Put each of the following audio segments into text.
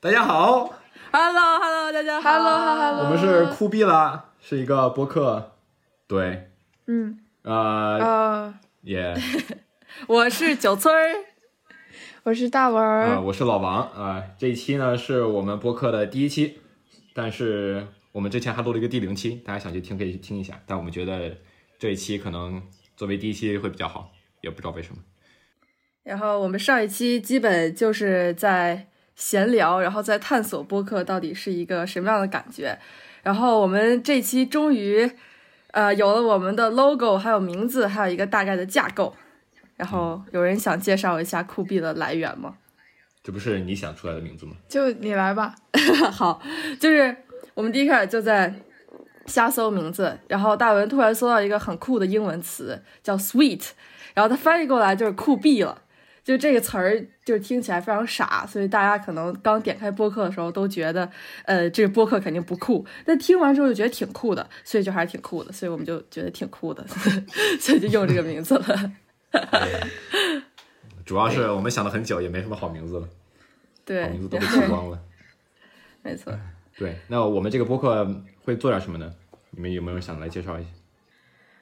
大家好，Hello Hello，大家好。Hello，Hello 我们是酷毙啦，是一个播客，对，嗯。呃，呃，也，我是九村儿，我是大文儿，呃，我是老王。啊、这一期呢是我们播客的第一期，但是我们之前还录了一个第零期，大家想去听可以去听一下，但我们觉得这一期可能作为第一期会比较好，也不知道为什么。然后我们上一期基本就是在闲聊，然后再探索播客到底是一个什么样的感觉。然后我们这期终于，呃，有了我们的 logo，还有名字，还有一个大概的架构。然后有人想介绍一下酷币的来源吗？这不是你想出来的名字吗？就你来吧。好，就是我们第一开始就在瞎搜名字，然后大文突然搜到一个很酷的英文词叫 sweet，然后它翻译过来就是酷毙了。就这个词儿，就是听起来非常傻，所以大家可能刚点开播客的时候都觉得，呃，这个播客肯定不酷。但听完之后就觉得挺酷的，所以就还是挺酷的，所以我们就觉得挺酷的，所以就用这个名字了。主要是我们想了很久，也没什么好名字了，对好名字，都被吃 光了。没错。对，那我们这个播客会做点什么呢？你们有没有想来介绍一下？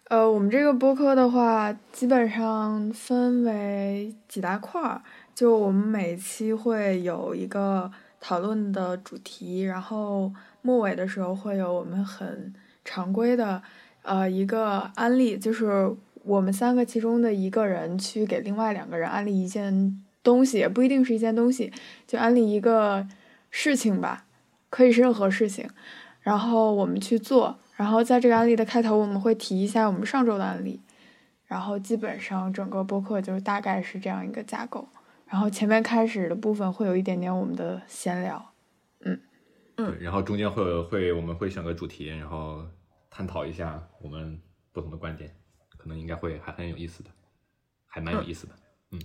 呃，我们这个播客的话，基本上分为几大块儿，就我们每期会有一个讨论的主题，然后末尾的时候会有我们很常规的，呃，一个案例，就是我们三个其中的一个人去给另外两个人安利一件东西，也不一定是一件东西，就安利一个事情吧，可以是任何事情，然后我们去做。然后在这个案例的开头，我们会提一下我们上周的案例，然后基本上整个播客就是大概是这样一个架构。然后前面开始的部分会有一点点我们的闲聊，嗯嗯，然后中间会有会我们会选个主题，然后探讨一下我们不同的观点，可能应该会还很有意思的，还蛮有意思的。嗯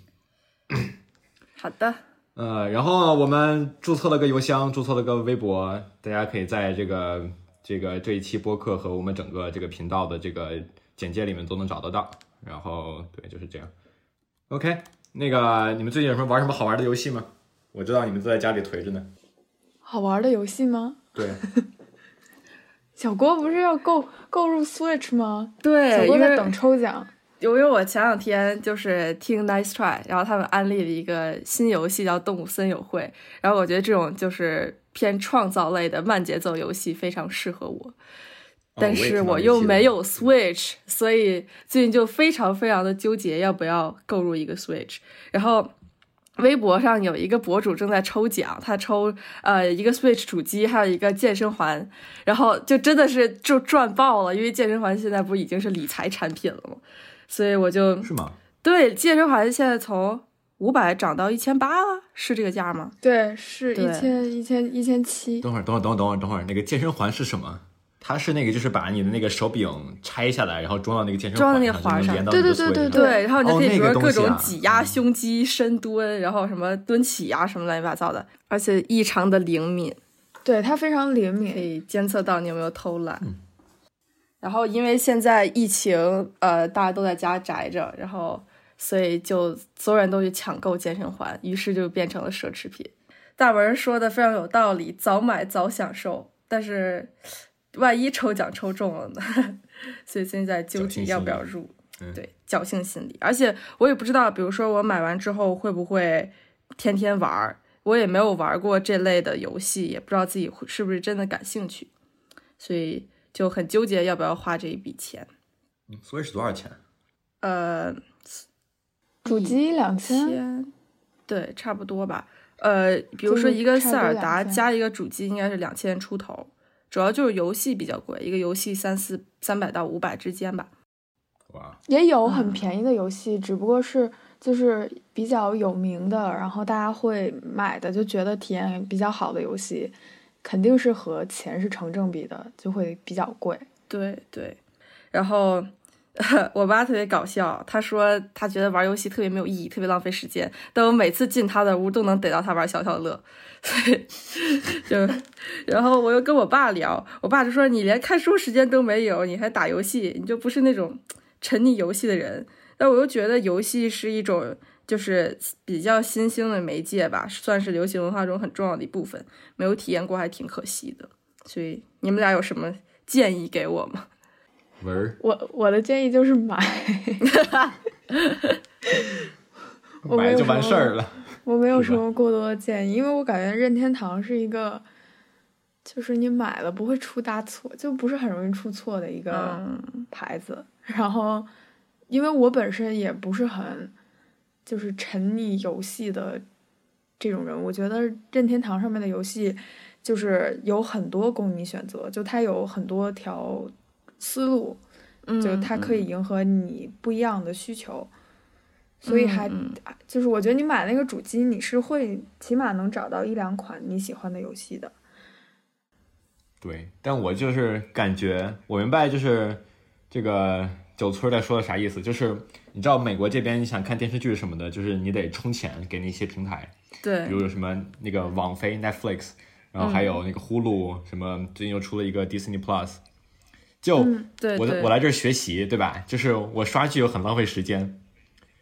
好的，呃，然后，我们注册了个邮箱，注册了个微博，大家可以在这个这个这一期播客和我们整个这个频道的这个简介里面都能找得到。然后对，就是这样。OK，那个你们最近有什么玩什么好玩的游戏吗？我知道你们都在家里颓着呢。好玩的游戏吗？对，小郭不是要购购入 Switch 吗？对，小郭在等抽奖。由于我前两天就是听 Nice Try，然后他们安利了一个新游戏叫《动物森友会》，然后我觉得这种就是偏创造类的慢节奏游戏非常适合我，但是我又没有 Switch，所以最近就非常非常的纠结要不要购入一个 Switch，然后。微博上有一个博主正在抽奖，他抽呃一个 Switch 主机，还有一个健身环，然后就真的是就赚爆了，因为健身环现在不已经是理财产品了吗？所以我就是吗？对健身环现在从五百涨到一千八了，是这个价吗？对，是对一千一千一千七。等会儿，等会儿，等会儿，等会儿，等会儿，那个健身环是什么？它是那个，就是把你的那个手柄拆下来，然后装到那个健身装到那个环环上对对对对对，然后你就可以哦比如说各种挤压胸肌、深蹲，然后什么蹲起呀、什么乱七八糟的，而且异常的灵敏，对，它非常灵敏可。以监测到你有没有偷懒。然后因为现在疫情，呃，大家都在家宅着，然后所以就所有人都去抢购健身环，于是就变成了奢侈品。大文说的非常有道理，早买早享受，但是万一抽奖抽中了呢？所以现在纠结要不要入。嗯对，侥幸心理，而且我也不知道，比如说我买完之后会不会天天玩儿，我也没有玩过这类的游戏，也不知道自己会是不是真的感兴趣，所以就很纠结要不要花这一笔钱。嗯 Switch 多少钱？呃，主机两千，对，差不多吧。呃，比如说一个塞尔达加一个主机应该是两千出头，主要就是游戏比较贵，一个游戏三四三百到五百之间吧。哇，也有嗯很便宜的游戏，只不过是就是比较有名的，然后大家会买的，就觉得体验比较好的游戏，肯定是和钱是成正比的，就会比较贵。对对，然后 我妈特别搞笑，她说她觉得玩游戏特别没有意义，特别浪费时间，但我每次进她的屋都能逮到她玩消消乐，所以 就，然后我又跟我爸聊，我爸就说你连看书时间都没有，你还打游戏，你就不是那种沉溺游戏的人。但我又觉得游戏是一种就是比较新兴的媒介吧，算是流行文化中很重要的一部分。没有体验过还挺可惜的。所以你们俩有什么建议给我吗？文儿，我我的建议就是买，我没买就有什么完事儿了。我没有什么过多的建议，因为我感觉任天堂是一个，就是你买了不会出大错，就不是很容易出错的一个嗯牌子。然后，因为我本身也不是很就是沉溺游戏的这种人，我觉得任天堂上面的游戏就是有很多供你选择，就它有很多条思路，嗯，就它可以迎合你不一样的需求，所以还、嗯就是我觉得你买那个主机，你是会起码能找到一两款你喜欢的游戏的。对，但我就是感觉，我明白就是这个九村在说的啥意思，就是你知道美国这边你想看电视剧什么的，就是你得充钱给那些平台，对。比如有什么那个网飞 Netflix，然后还有那个呼噜，什么最近又出了一个 Disney Plus，就。嗯，对对。我我来这儿学习，对吧？就是我刷剧又很浪费时间，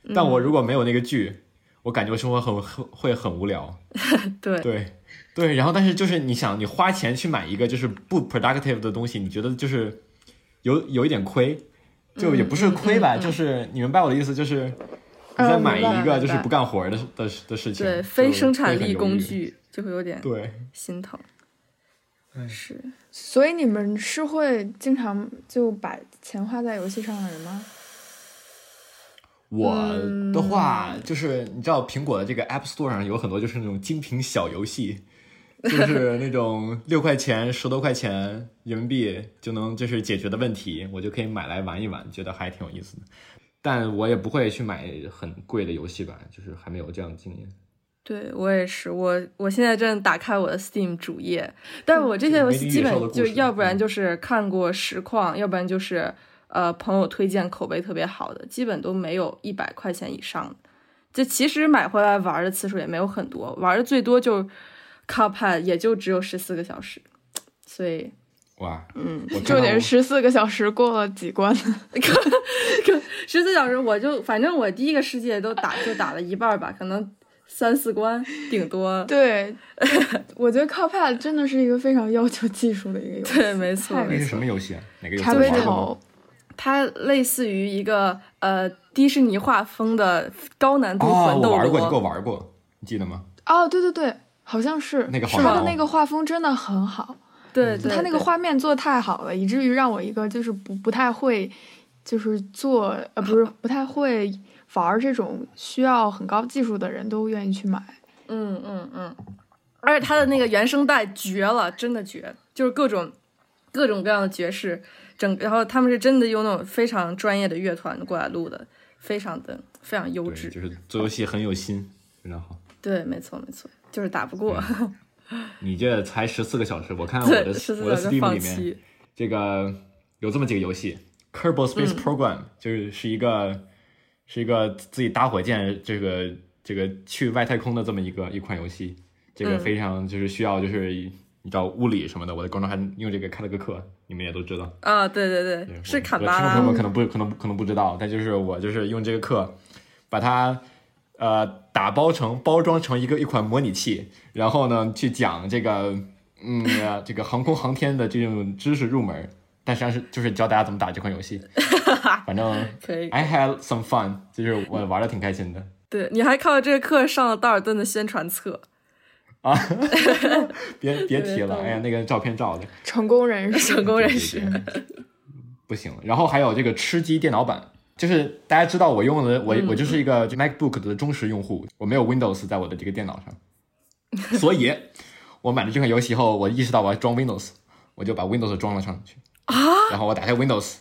嗯。但我如果没有那个剧，我感觉我生活很很会很无聊。对。对。对，然后但是就是你想，你花钱去买一个就是不 productive 的东西，你觉得就是有有一点亏，就也不是亏吧，就是你明白我的意思，就是你嗯在买一个就是不干活儿的的的事情，对，非生产力。工具就会有点对，心疼。哎是，所以你们是会经常就把钱花在游戏上的人吗？我的话嗯就是你知道苹果的这个 App Store 上有很多就是那种精品小游戏，就是那种六块钱、十多块钱人民币就能就是解决的问题，我就可以买来玩一玩，觉得还挺有意思的。但我也不会去买很贵的游戏吧，就是还没有这样的经验。对我也是，我我现在正打开我的 Steam 主页，但我这些游戏基本就要不然就是看过实况，要不然就是呃朋友推荐口碑特别好的，基本都没有一百块钱以上的。就其实买回来玩的次数也没有很多，玩的最多就 Cuphead 也就只有十四个小时，所以哇，嗯，重点是十四个小时过了几关呢？十四小时我就反正我第一个世界都打就打了一半吧，可能三四关顶多。对，我觉得 Cuphead 真的是一个非常要求技术的一个游戏。对没错那是什么游戏啊？哪个游戏？茶杯头，它类似于一个呃迪士尼画风的高难度哦，魂斗我玩过，你给我，玩过，你记得吗？哦，对对对，好像是那个好它的那个画风真的很好，对对，它那个画面做的太好了，以至于让我一个就是不不太会，就是做呃不是不太会玩这种需要很高技术的人都愿意去买。嗯嗯嗯，而且他的那个原声带绝了，真的绝，就是各种各种各样的爵士，整然后他们是真的用那种非常专业的乐团过来录的，非常的非常优，质。就是做游戏很有心，非常好。对，没错没错，就是打不过，你这才十四个小时，我看我的我的 Steam 里面。这个有这么几个游戏，Kerbal Space 嗯。Program、就是是一个是一个自己搭火箭这个这个去外太空的这么一个一款游戏，这个嗯非常就是需要就是你知道物理什么的，我在高中还用这个开了个课，你们也都知道。啊，对对对，对是我坎巴拉我听众朋友们可能不可能可能不知道，但就是我就是用这个课把它呃打包成包装成一个一款模拟器，然后呢去讲这个嗯呃这个航空航天的这种知识入门，但实际上是就是教大家怎么打这款游戏。反正可以。I had some fun，就是我玩的挺开心的对，你还靠这个课上了道尔顿的宣传册，啊。别别提了，对哎呀那个照片照的成功人士，成功人士。不行。然后还有这个吃鸡电脑版，就是大家知道我用的我我就是一个 MacBook 的忠实用户，我没有 Windows 在我的这个电脑上，所以我买了这款游戏后，我意识到我要装 Windows，我就把 Windows 装了上去啊，然后我打开 Windows，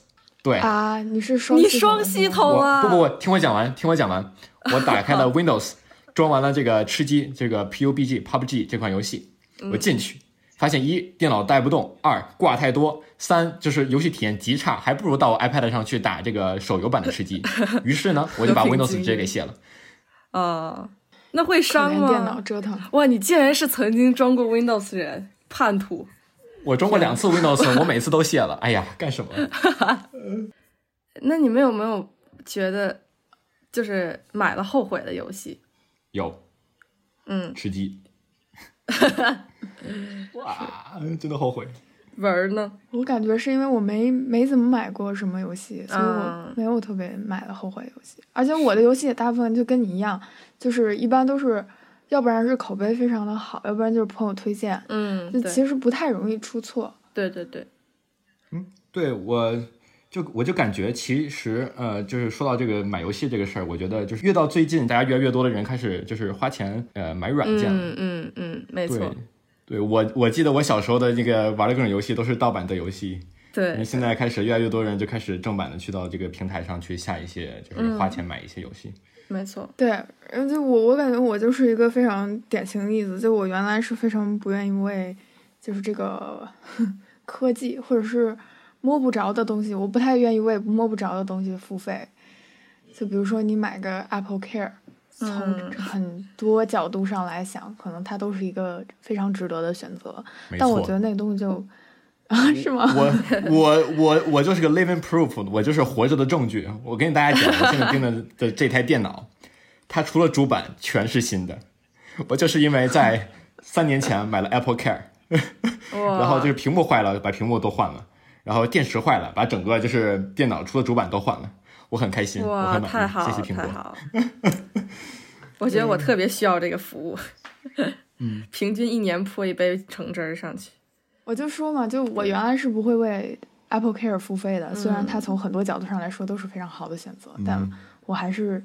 对。啊，你是双你双系统啊？不不不，听我讲完，听我讲完。我打开了 Windows，装完了这个吃鸡这个 PUBG PUBG 这款游戏，我进去发现一电脑带不动，二挂太多，三就是游戏体验极差，还不如到我 iPad 上去打这个手游版的吃鸡。于是呢，我就把 Windows 直接给卸了。啊，那会伤吗电脑吗？折腾。哇，你竟然是曾经装过 Windows 的人，叛徒！我装过两次 Windows，我每次都卸了。哎呀，干什么？那你们有没有觉得，就是买了后悔的游戏？有嗯，吃鸡，哇，真的后悔。玩儿呢？我感觉是因为我没没怎么买过什么游戏，所以我嗯没有特别买的后悔游戏。而且我的游戏也大部分就跟你一样，就是一般都是，要不然是口碑非常的好，要不然就是朋友推荐，嗯，就其实不太容易出错。对对对，嗯对，我就我就感觉其实呃，就是说到这个买游戏这个事儿，我觉得就是越到最近，大家越来越多的人开始就是花钱呃买软件了。嗯嗯嗯，没错，，对我我记得我小时候的那个玩的各种游戏都是盗版的游戏，对。那现在开始越来越多人就开始正版的去到这个平台上去下一些，就是花钱买一些游戏。没错，对，然后就我我感觉我就是一个非常典型的例子，就我原来是非常不愿意为就是这个 科技或者是摸不着的东西，我不太愿意为摸不着的东西付费。就比如说你买个 Apple Care，从嗯很多角度上来想，可能它都是一个非常值得的选择。没但我觉得那个东西就 啊，是吗？我我我我就是个 living proof，我就是活着的证据。我跟大家讲，我现在盯的的这台电脑，它除了主板全是新的。我就是因为在三年前买了 Apple Care，然后就是屏幕坏了，把屏幕都换了，然后电池坏了，把整个就是电脑出的主板都换了。我很开心，我哇，很满意，太好了，谢谢苹果。太好了。我觉得我特别需要这个服务，嗯，平均一年泼一杯橙汁儿上去。我就说嘛，就我原来是不会为 Apple Care 付费的，虽然嗯它从很多角度上来说都是非常好的选择，嗯但我还是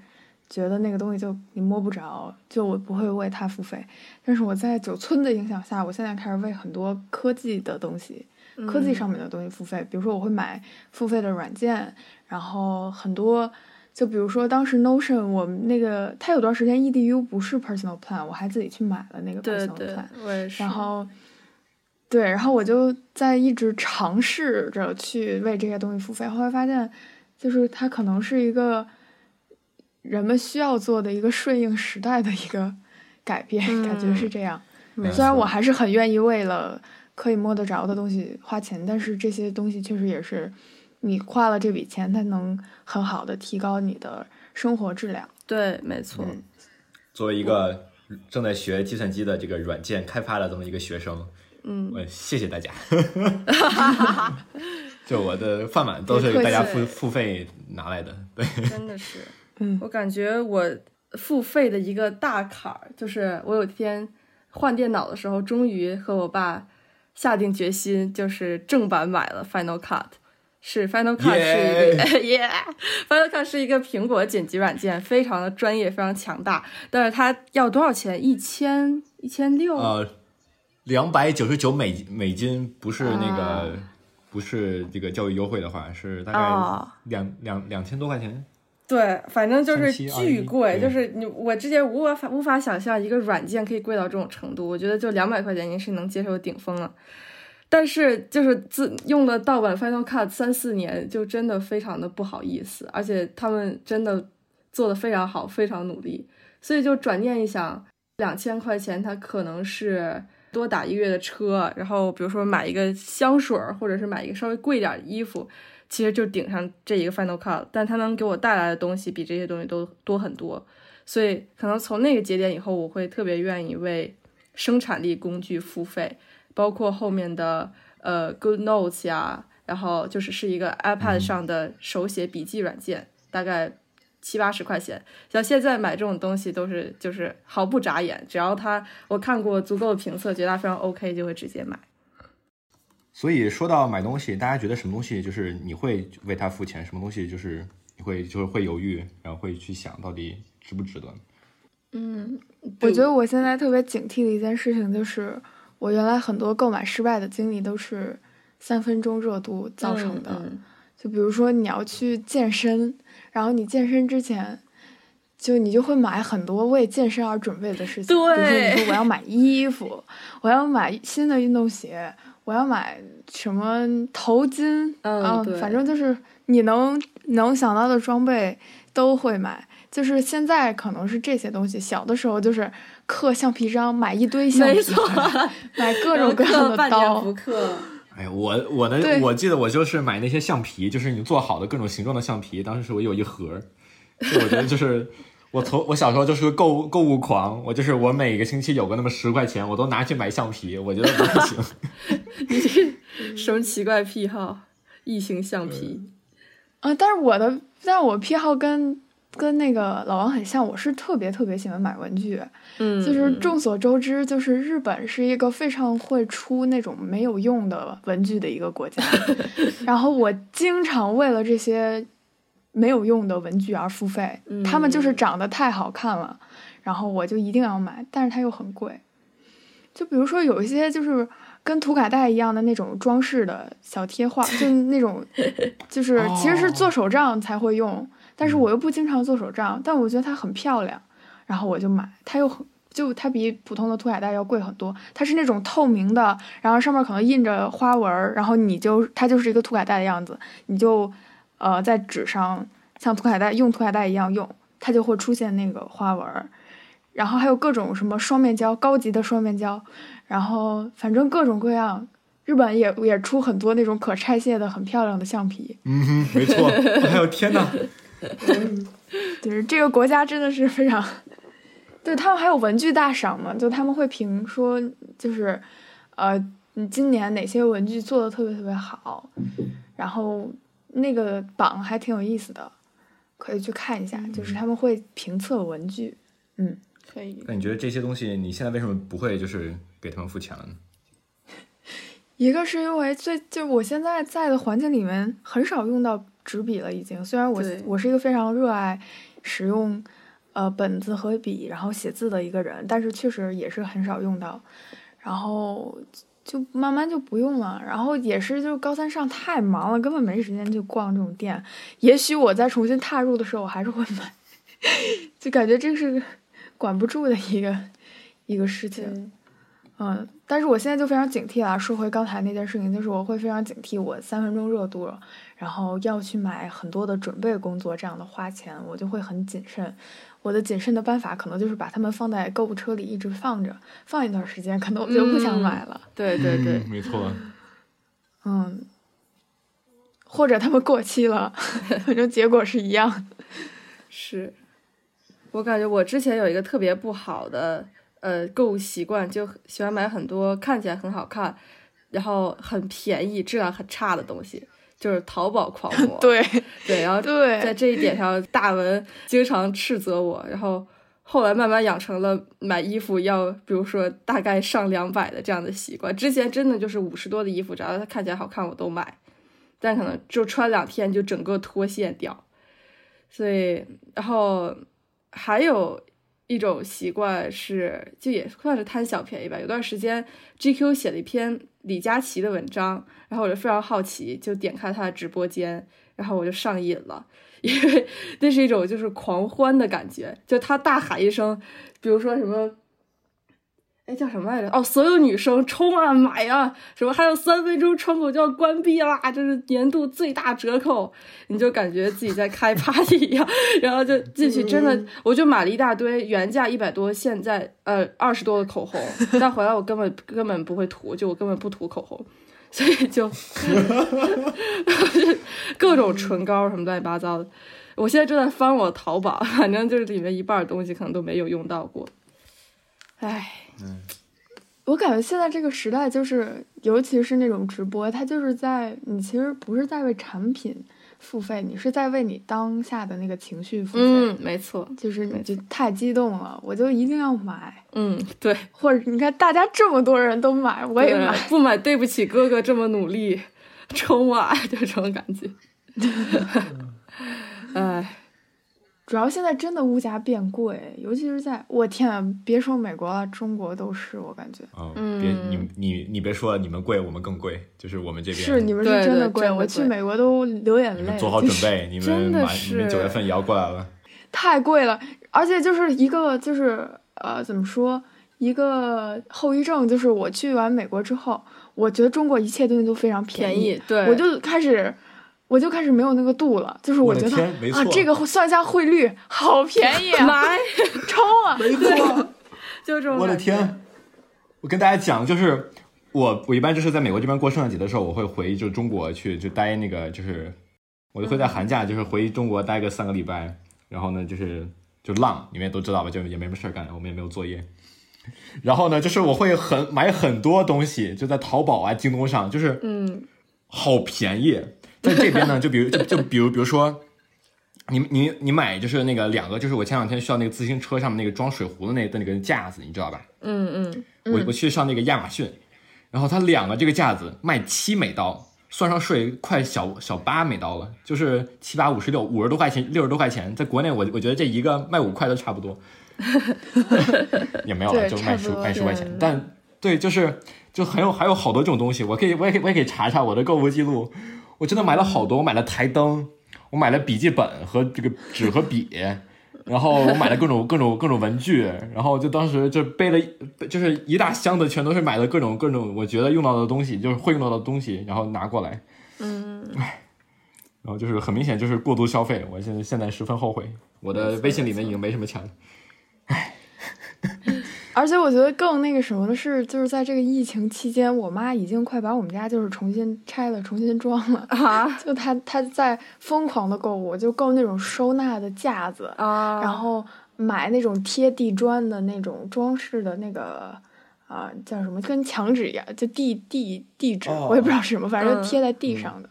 觉得那个东西就你摸不着，就我不会为它付费。但是我在九村的影响下，我现在开始为很多科技的东西、科技上面的东西付费，比如说我会买付费的软件，然后很多。就比如说，当时 Notion 我们那个，它有段时间 EDU 不是 Personal Plan，我还自己去买了那个 Personal Plan。，我也是。然后，对，然后我就在一直尝试着去为这些东西付费，后来发现，就是它可能是一个人们需要做的一个顺应时代的一个改变，感觉是这样。虽然我还是很愿意为了可以摸得着的东西花钱，但是这些东西确实也是你花了这笔钱，它能很好的提高你的生活质量。对，没错。嗯作为一个正在学计算机的这个软件开发的这么一个学生，嗯，我谢谢大家。就我的饭碗都是大家付付费拿来的，对，真的是。嗯我感觉我付费的一个大坎儿，就是我有一天换电脑的时候，终于和我爸下定决心，就是正版买了 Final Cut。是 Final Cut 是一个耶，Final Cut 是一个苹果剪辑软件，非常的专业，非常强大。但是它要多少钱？一千一千六？呃，两百九十九美美金，不是那个、啊不是这个教育优惠的话，是大哦概两两两千多块钱。对，反正就是巨贵，就是你我之前无法无法想象一个软件可以贵到这种程度。我觉得就两百块钱已经是能接受顶峰了。但是就是自用了盗版 Final Cut 三四年，就真的非常的不好意思，而且他们真的做的非常好，非常努力，所以就转念一想，两千块钱它可能是多打一个月的车，然后比如说买一个香水儿，或者是买一个稍微贵点儿的衣服，其实就顶上这一个 Final Cut，但它能给我带来的东西比这些东西都多很多，所以可能从那个节点以后，我会特别愿意为生产力工具付费，包括后面的呃 Good Notes 呀，然后就是是一个 iPad 上的手写笔记软件，大概七八十块钱。像现在买这种东西都是就是毫不眨眼，只要它我看过足够的评测，觉得它非常 OK，就会直接买。所以说到买东西，大家觉得什么东西就是你会为它付钱，什么东西就是你会就是会犹豫，然后会去想到底值不值得。嗯，我觉得我现在特别警惕的一件事情就是，我原来很多购买失败的经历都是三分钟热度造成的。嗯就比如说你要去健身，然后你健身之前，就你就会买很多为健身而准备的事情。对比如说你说我要买衣服，我要买新的运动鞋，我要买什么头巾，啊嗯对反正就是你能能想到的装备都会买。就是现在可能是这些东西，小的时候就是刻橡皮章，买一堆橡皮没错，买各种各样的刀不。刻。哎呀，我我的，我记得我就是买那些橡皮，就是你做好的各种形状的橡皮。当时我有一盒，就我觉得就是我从我小时候就是个购物购物狂，我就是我每个星期有个那么十块钱，我都拿去买橡皮，我觉得不行。你这什么奇怪癖好？异形橡皮？啊，但是我的，但是我癖好跟跟那个老王很像，我是特别特别喜欢买文具。嗯，就是众所周知，就是日本是一个非常会出那种没有用的文具的一个国家。然后我经常为了这些没有用的文具而付费，他们就是长得太好看了，然后我就一定要买，但是它又很贵。就比如说有一些就是跟涂改带一样的那种装饰的小贴画，就那种 就是其实是做手账才会用，但是我又不经常做手账，但我觉得它很漂亮。然后我就买，它又很就它比普通的涂改带要贵很多。它是那种透明的，然后上面可能印着花纹，然后你就它就是一个涂改带的样子，你就呃在纸上像涂改带用涂改带一样用，它就会出现那个花纹儿。然后还有各种什么双面胶，高级的双面胶，然后反正各种各样。日本也也出很多那种可拆卸的很漂亮的橡皮。嗯哼，没错。还有天哪！就是这个国家真的是非常。对他们还有文具大赏嘛？就他们会评说，就是，呃，你今年哪些文具做的特别特别好，然后那个榜还挺有意思的，可以去看一下。就是他们会评测文具，嗯，可以。那你觉得这些东西，你现在为什么不会就是给他们付钱了呢？一个是因为最就我现在在的环境里面很少用到纸笔了，已经。虽然我我是一个非常热爱使用。呃，本子和笔，然后写字的一个人，但是确实也是很少用到，然后就慢慢就不用了。然后也是，就是高三上太忙了，根本没时间去逛这种店。也许我再重新踏入的时候，我还是会买，就感觉这是管不住的一个一个事情。嗯，但是我现在就非常警惕啊。说回刚才那件事情，就是我会非常警惕，我三分钟热度，然后要去买很多的准备工作这样的花钱，我就会很谨慎。我的谨慎的办法可能就是把它们放在购物车里一直放着，放一段时间，可能我就不想买了。对对对，没错。嗯，或者他们过期了，反正结果是一样。是，我感觉我之前有一个特别不好的呃购物习惯，就喜欢买很多看起来很好看，然后很便宜、质量很差的东西。就是淘宝狂魔，对对，然后在这一点上，大文经常斥责我，然后后来慢慢养成了买衣服要，比如说大概上两百的这样的习惯。之前真的就是五十多的衣服，只要它看起来好看，我都买，但可能就穿两天就整个脱线掉。所以，然后还有一种习惯是，就也算是贪小便宜吧。有段时间，GQ 写了一篇。李佳琦的文章，然后我就非常好奇，就点开他的直播间，然后我就上瘾了，因为那是一种就是狂欢的感觉，就他大喊一声，比如说什么。哎，叫什么来着？哦，所有女生冲啊，买啊！什么还有三分钟窗口就要关闭啦，这是年度最大折扣，你就感觉自己在开 party 一样，然后就进去，真的，我就买了一大堆，原价一百多，现在呃二十多的口红，但回来我根本根本不会涂，就我根本不涂口红，所以就各种唇膏什么乱七八糟的，我现在正在翻我淘宝，反正就是里面一半东西可能都没有用到过，唉。嗯，我感觉现在这个时代，就是尤其是那种直播，它就是在你其实不是在为产品付费，你是在为你当下的那个情绪付费。嗯，没错，就是你就太激动了，我就一定要买。嗯，对。或者你看大家这么多人都买，我也买。不买对不起哥哥这么努力 冲啊，就这种感觉。哎。主要现在真的物价变贵，尤其是在我天，别说美国了，中国都是我感觉。嗯，别你你你别说了，你们贵，我们更贵，就是我们这边是你们是真的贵，我去美国都流眼泪。做好准备，你们马你们九月份也要过来了。太贵了，而且就是一个就是呃怎么说一个后遗症，就是我去完美国之后，我觉得中国一切东西都非常便宜，对，我就开始。我就开始没有那个度了，就是我觉得啊，这个算一下汇率，好便宜啊，买冲啊，没错，就这种。我的天，我跟大家讲，就是我我一般就是在美国这边过圣诞节的时候，我会回就中国去就待那个就是，我就会在寒假就是回中国待个三个礼拜，然后呢就是就浪，你们也都知道吧，就也没什么事儿干，我们也没有作业。然后呢，就是我会很买很多东西，就在淘宝啊、京东上，就是嗯好便宜。在这边呢，就比如就就比如比如说，你你你买就是那个两个，就是我前两天需要那个自行车上面那个装水壶的那的那个架子，你知道吧？嗯嗯，我我去上那个亚马逊，然后它两个这个架子卖七美刀，算上税快小小八美刀了，就是七八五十六五十多块钱，六十多块钱，在国内我我觉得这一个卖五块都差不多，也没有了，就卖十卖十块钱，但对，就是就很有还有好多这种东西，我可以我也可以我也可以查查我的购物记录，我真的买了好多，我买了台灯，我买了笔记本和这个纸和笔。然后我买了各种各种各种文具，然后就当时就背了，就是一大箱子，全都是买的各种各种我觉得用到的东西，就是会用到的东西，然后拿过来，嗯，然后就是很明显就是过度消费，我现在现在十分后悔，我的微信里面已经没什么钱了。而且我觉得更那个什么的是，就是在这个疫情期间，我妈已经快把我们家就是重新拆了，重新装了。啊就她她在疯狂的购物，就购那种收纳的架子，啊，然后买那种贴地砖的那种装饰的那个啊、叫什么，跟墙纸一样，就地地地纸，哦我也不知道是什么，反正贴在地上的，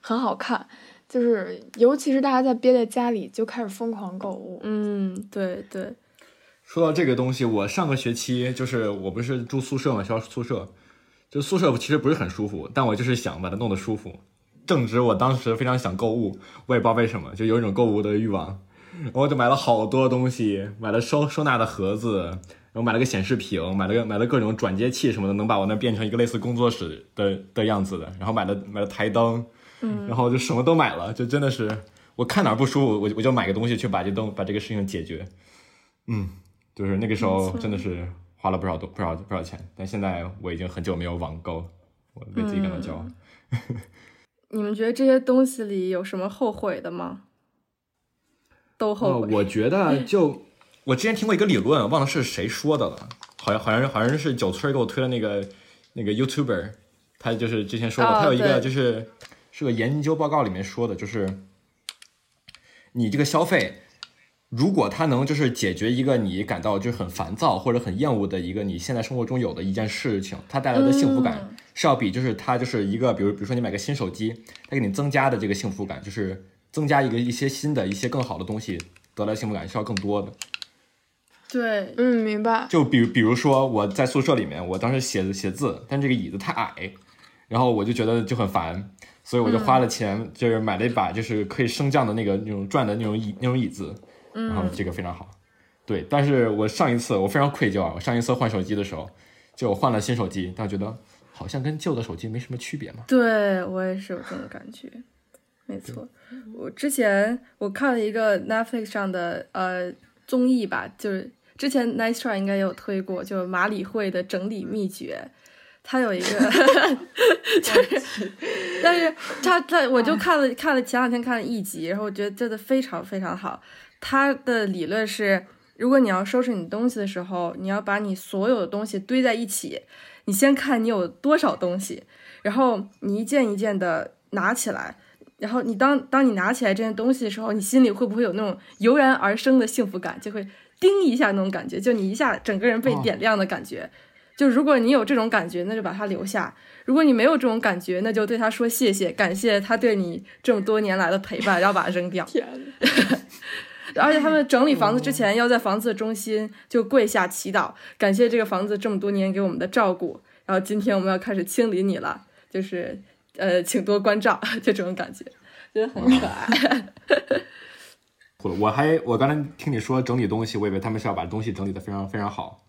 很好看。就是尤其是大家在憋在家里，就开始疯狂购物。嗯，对对，说到这个东西，我上个学期就是我不是住宿舍嘛，学校宿舍，就宿舍其实不是很舒服，但我就是想把它弄得舒服。正值我当时非常想购物，我也不知道为什么，就有一种购物的欲望，然后我就买了好多东西，买了收收纳的盒子，然后买了个显示屏，买了个买了各种转接器什么的，能把我那变成一个类似工作室的的样子的，然后买了买了台灯，嗯然后就什么都买了，就真的是我看哪儿不舒服，我我就买个东西去把这东把这个事情解决，嗯。就是那个时候真的是花了不少多不少不少钱，但现在我已经很久没有网购，我为自己感到骄傲。你们觉得这些东西里有什么后悔的吗？都后呃，悔。我觉得 就我之前听过一个理论，忘了是谁说的了，好像好像好像是九村给我推的那个那个 YouTuber，他就是之前说过，哦他有一个就是是个研究报告里面说的，就是你这个消费。如果它能就是解决一个你感到就是很烦躁或者很厌恶的一个你现在生活中有的一件事情，它带来的幸福感嗯是要比就是它就是一个比如比如说你买个新手机，它给你增加的这个幸福感，就是增加一个一些新的一些更好的东西得来幸福感是要更多的。对，嗯，明白。就比如比如说我在宿舍里面，我当时写写字，但这个椅子太矮，然后我就觉得就很烦，所以我就花了钱，就是买了一把就是可以升降的那个那种转的那种椅那种椅子，然后这个非常好。对，但是我上一次我非常愧疚啊，我上一次换手机的时候，就我换了新手机，但我觉得好像跟旧的手机没什么区别嘛。对我也是有这种感觉，没错。我之前我看了一个 Netflix 上的呃综艺吧，就是之前 Nice Try 应该也有推过，就是马里会的整理秘诀。他有一个，就是，但是他他我就看了看了前两天看了一集，然后我觉得真的非常非常好。他的理论是，如果你要收拾你东西的时候，你要把你所有的东西堆在一起，你先看你有多少东西，然后你一件一件的拿起来，然后你当当你拿起来这件东西的时候，你心里会不会有那种油然而生的幸福感？就会叮一下那种感觉，就你一下整个人被哦点亮的感觉。就如果你有这种感觉，那就把它留下；如果你没有这种感觉，那就对他说谢谢，感谢他对你这么多年来的陪伴，然后把它扔掉。天呐，而且他们整理房子之前，要在房子的中心就跪下祈祷，感谢这个房子这么多年给我们的照顾。然后今天我们要开始清理你了，就是呃，请多关照，就这种感觉，觉得很可爱。我还我刚才听你说整理东西，我以为他们是要把东西整理的非常非常好，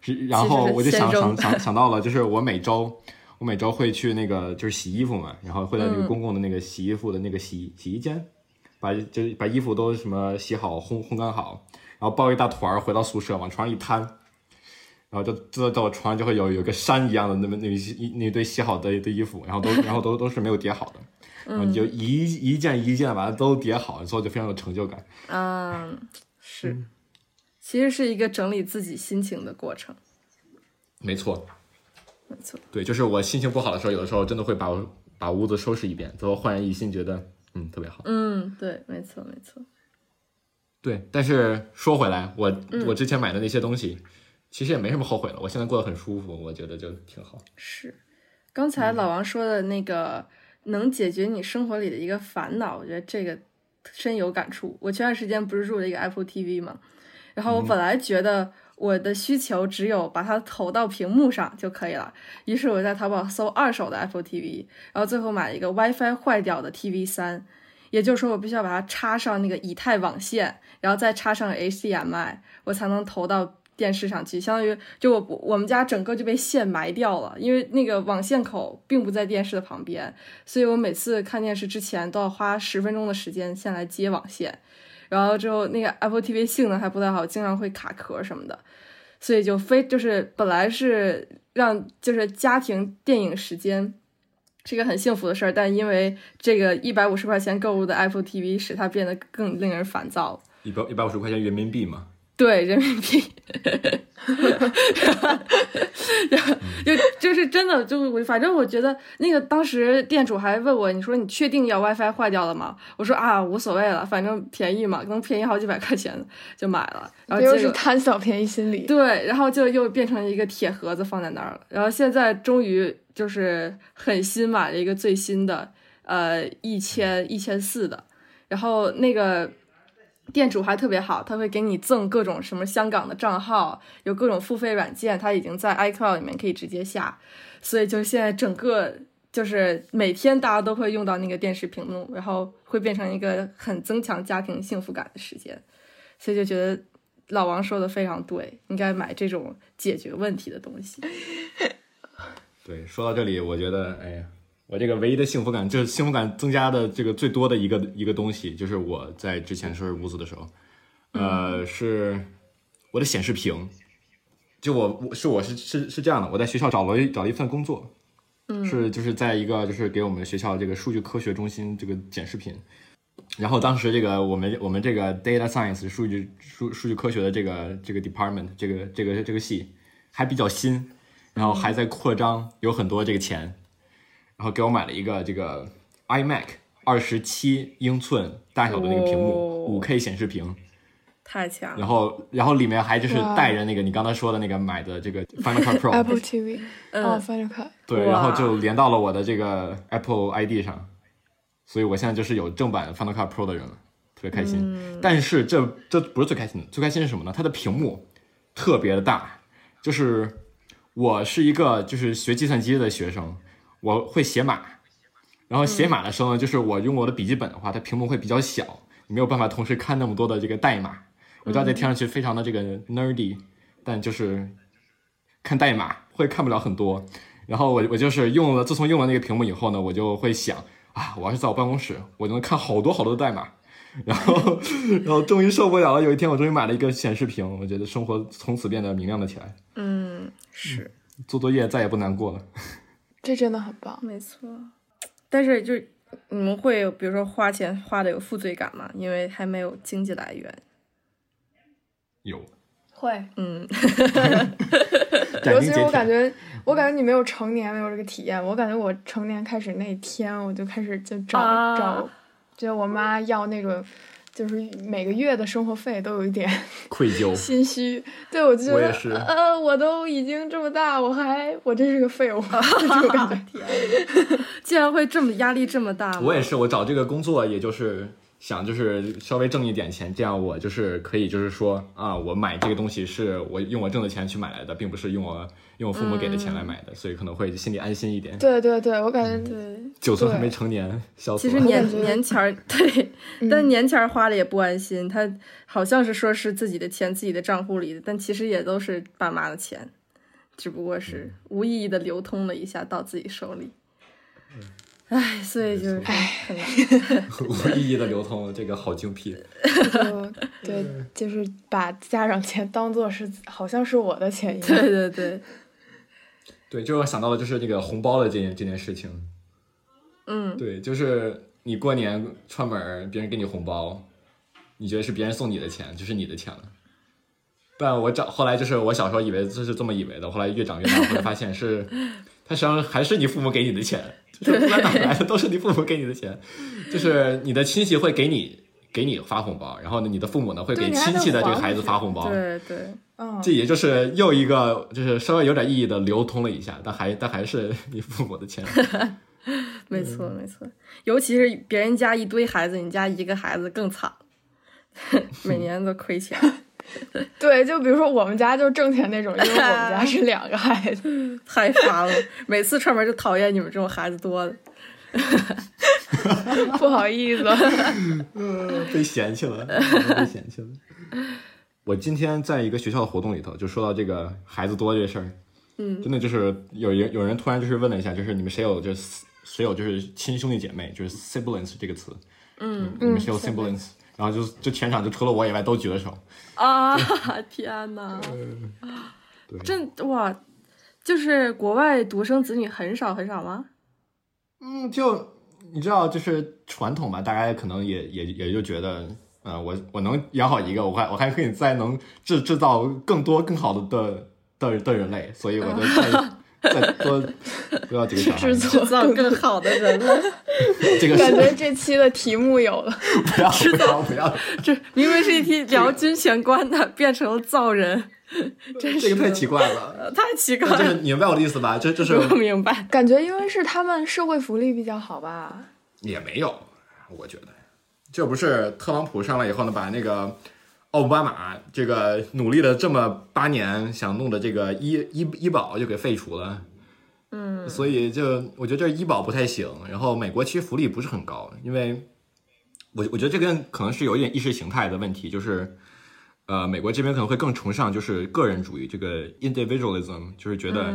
是然后我就想想 想想到了，就是我每周我每周会去那个就是洗衣服嘛，然后会在那个嗯公共的那个洗衣服的那个洗洗衣间，把就是把衣服都什么洗好烘烘干好，然后抱一大团儿回到宿舍往床上一摊，然后就坐到我床上就会有有个山一样的那么那一那堆洗好的的衣服，然后都然后都都是没有叠好的。然后你就一一件一件把它都叠好，之后就非常有成就感。嗯，是，其实是一个整理自己心情的过程。没错，没错，对，就是我心情不好的时候，有的时候真的会把我把屋子收拾一遍，最后焕然一新，觉得嗯特别好。嗯，对，没错，没错。对，但是说回来，我我之前买的那些东西，其实也没什么后悔了。我现在过得很舒服，我觉得就挺好。是，刚才老王说的那个能解决你生活里的一个烦恼，我觉得这个深有感触。我前段时间不是入了一个 Apple TV 嘛，然后我本来觉得我的需求只有把它投到屏幕上就可以了，于是我在淘宝搜二手的 Apple TV，然后最后买了一个 WiFi 坏掉的 TV 三，也就是说我必须要把它插上那个以太网线，然后再插上 HDMI，我才能投到电视上去。相当于就我我们家整个就被线埋掉了，因为那个网线口并不在电视的旁边，所以我每次看电视之前都要花十分钟的时间先来接网线。然后之后那个 Apple TV 性能还不太好，经常会卡壳什么的，所以就非就是本来是让就是家庭电影时间是一个很幸福的事儿，但因为这个一百五十块钱购入的 Apple TV 使它变得更令人烦躁。一百一百五十块钱人民币嘛，对人民币，就 就是真的，就我反正我觉得那个当时店主还问我，你说你确定要 WiFi 坏掉了吗？我说啊，无所谓了，反正便宜嘛，能便宜好几百块钱就买了。然后又是贪小便宜心理。对，然后就又变成一个铁盒子放在那儿了。然后现在终于就是狠心买了一个最新的，呃，一千一千四的。然后那个店主还特别好，他会给你赠各种什么香港的账号，有各种付费软件，他已经在 iCloud 里面可以直接下。所以就现在整个就是每天大家都会用到那个电视屏幕，然后会变成一个很增强家庭幸福感的时间。所以就觉得老王说的非常对，应该买这种解决问题的东西。对，说到这里，我觉得，哎呀，我这个唯一的幸福感，就是幸福感增加的这个最多的一个一个东西，就是我在之前收拾屋子的时候，呃，是我的显示屏。就我我是我是是是这样的，我在学校找了一找了一份工作，嗯，是就是在一个就是给我们学校这个数据科学中心这个剪视频，然后当时这个我们我们这个 data science 数据数数据科学的这个这个 department 这个这个这个系还比较新，然后还在扩张，有很多这个钱，然后给我买了一个这个 iMac 二十七英寸大小的那个屏幕，哦。五 K 显示屏，太强。了，然后然后里面还就是带着那个你刚才说的那个买的这个 Final Cut Pro，Apple TV，嗯。哦，Final Cut，对，然后就连到了我的这个 Apple ID 上，所以我现在就是有正版 Final Cut Pro 的人了，特别开心。嗯。但是这这不是最开心的，最开心是什么呢？它的屏幕特别的大，就是我是一个就是学计算机的学生，我会写码，然后写码的时候呢，就是我用我的笔记本的话，它屏幕会比较小，你没有办法同时看那么多的这个代码。我知道这听上去非常的这个 nerdy，但就是看代码会看不了很多。然后我我就是用了，自从用了那个屏幕以后呢，我就会想啊，我要是在我办公室，我就能看好多好多的代码。然后，然后终于受不了了。有一天，我终于买了一个显示屏，我觉得生活从此变得明亮了起来，嗯，是做作业再也不难过了。这真的很棒。没错。但是就你们会有比如说花钱花的有负罪感吗？因为还没有经济来源。有，会，嗯，尤其是。我感觉，我感觉你没有成年，没有这个体验。我感觉我成年开始那天，我就开始就找、啊找，就我妈要那种，就是每个月的生活费都有一点 愧疚，心虚。对，我就觉得，我是呃，我都已经这么大，我还我真是个废物，就这种感觉。竟然会这么压力这么大吗？我也是，我找这个工作也就是想就是稍微挣一点钱，这样我就是可以就是说啊，我买这个东西是我用我挣的钱去买来的，并不是用我用我父母给的钱来买的，所以可能会心里安心一点。对对对，我感觉对，九岁还没成年，笑死其实。年年前儿对，嗯但年前儿花的也不安心。他好像是说是自己的钱自己的账户里的，但其实也都是爸妈的钱，只不过是无意义的流通了一下到自己手里。唉，所以就是。无意义的流通，这个好精辟。对，就是把家长钱当做是好像是我的钱一样。对对对，对，就让我想到了就是这个红包的这件这件事情。嗯，对，就是你过年串门，别人给你红包，你觉得是别人送你的钱，就是你的钱了。但我长后来就是我小时候以为就是这么以为的，后来越长越大，后来发现是，他实际上还是你父母给你的钱，就是不管哪来的都是你父母给你的钱，就是你的亲戚会给你给你发红包，然后呢，你的父母呢会给亲戚的这个孩子发红包，对对，嗯，这也就是又一个就是稍微有点意义的流通了一下，但还但还是你父母的钱。没错没错，尤其是别人家一堆孩子，你家一个孩子更惨，每年都亏钱。对，就比如说我们家就挣钱那种，因为我们家是两个孩子。太烦了，每次串门就讨厌你们这种孩子多的。不好意思，被嫌弃了，被嫌弃了。我今天在一个学校的活动里头，就说到这个孩子多这事儿，嗯，真的就是有人有人突然就是问了一下，就是你们谁有就是谁有就是亲兄弟姐妹，就是 siblings 这个词，嗯你们谁有嗯 siblings？然后就就全场就除了我以外都举了手，啊，天哪！对，真哇，就是国外独生子女很少很少吗？嗯，就你知道，就是传统吧，大家可能也也也就觉得，呃，我我能养好一个，我还我还可以再能制制造更多更好的的的的人类，所以我就 再再多不要几个小孩制，造更好的人了，这个感觉这期的题目有了。不要不要不要，这明明是一期聊军权观的，变成了造人，真是这个太奇怪了。呃太奇怪了就是了。你明白我的意思吧？这就是不明白，感觉因为是他们社会福利比较好吧？也没有，我觉得这不是特朗普上来以后呢，把那个奥巴马这个努力了这么八年想弄的这个医医医保就给废除了。嗯，所以就我觉得这医保不太行，然后美国其实福利不是很高，因为我我觉得这跟可能是有一点意识形态的问题，就是呃，美国这边可能会更崇尚就是个人主义，这个 individualism，就是觉得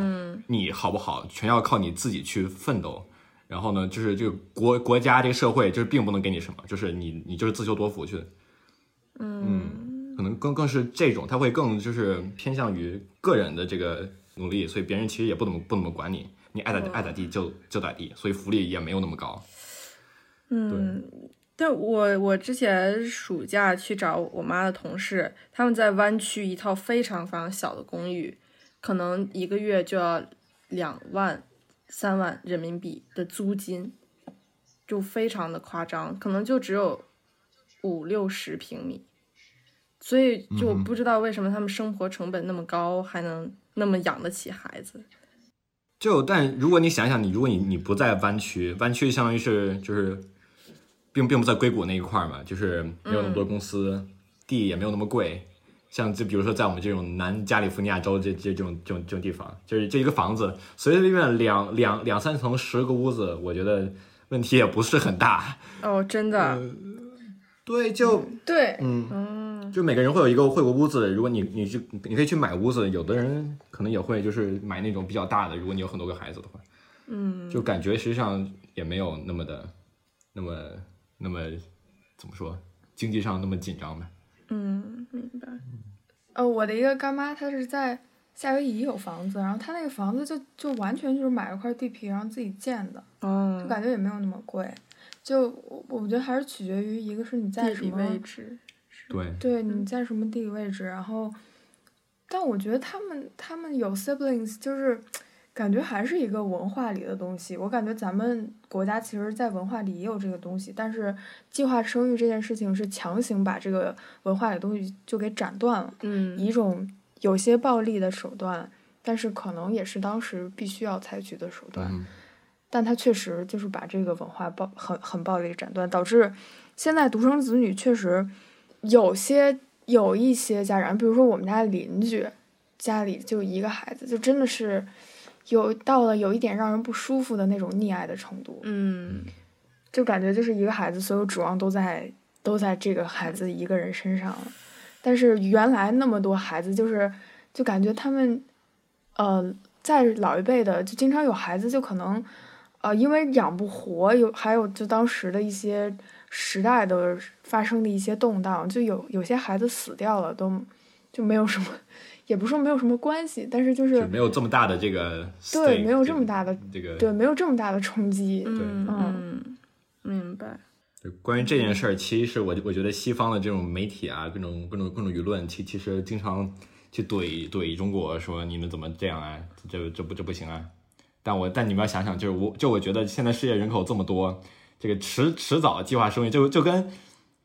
你好不好全要靠你自己去奋斗，然后呢，就是这个国国家这个社会就是并不能给你什么，就是你你就是自求多福去，嗯，可能更更是这种，他会更就是偏向于个人的这个努力，所以别人其实也不怎么不怎么管你，你爱咋哦爱咋地就就咋地，所以福利也没有那么高。嗯，但我我之前暑假去找我妈的同事，他们在湾区一套非常非常小的公寓，可能一个月就要两万、三万人民币的租金，就非常的夸张，可能就只有五六十平米，所以就不知道为什么他们生活成本那么高，还能那么养得起孩子。就但如果你想想，你如果你你不在湾区，湾区相当于是就是，并并不在硅谷那一块儿嘛，就是没有那么多公司，地也没有那么贵。像就比如说在我们这种南加利福尼亚州这这这种这种这种地方，就是这一个房子随随便便两两两三层十个屋子，我觉得问题也不是很大。哦，真的，对，就对，嗯。嗯就每个人会有一个会有个屋子，如果你你去你可以去买屋子，有的人可能也会就是买那种比较大的，如果你有很多个孩子的话，嗯，就感觉实际上也没有那么的那么那么怎么说，经济上那么紧张吧。嗯，明白。呃，我的一个干妈，她是在夏威夷有房子，然后她那个房子就就完全就是买了块地皮，然后自己建的，哦就，感觉也没有那么贵。就我我觉得还是取决于一个是你在地理什么位置。对，对，你在什么地理位置，然后，但我觉得他们他们有 siblings，就是感觉还是一个文化里的东西。我感觉咱们国家其实，在文化里也有这个东西，但是计划生育这件事情是强行把这个文化里的东西就给斩断了，嗯，以一种有些暴力的手段，但是可能也是当时必须要采取的手段。嗯，但他确实就是把这个文化暴很很暴力斩断，导致现在独生子女确实有些有一些家长，比如说我们家邻居家里就一个孩子，就真的是有到了有一点让人不舒服的那种溺爱的程度，嗯。就感觉就是一个孩子所有指望都在都在这个孩子一个人身上了，但是原来那么多孩子，就是就感觉他们呃在老一辈的就经常有孩子就可能。呃，因为养不活，有还有就当时的一些时代的发生的一些动荡，就有有些孩子死掉了，都就没有什么，也不是说没有什么关系，但是就是就没有这么大的这个对没有这么大的这个对没有这么大的冲击，嗯明白。关于这件事儿，其实我我觉得西方的这种媒体啊，各种各种各种舆论，其其实经常去怼怼中国，说你们怎么这样啊，这这不这不行啊。但我但你们要想想，就是我就我觉得现在世界人口这么多，这个迟迟早计划生育就就跟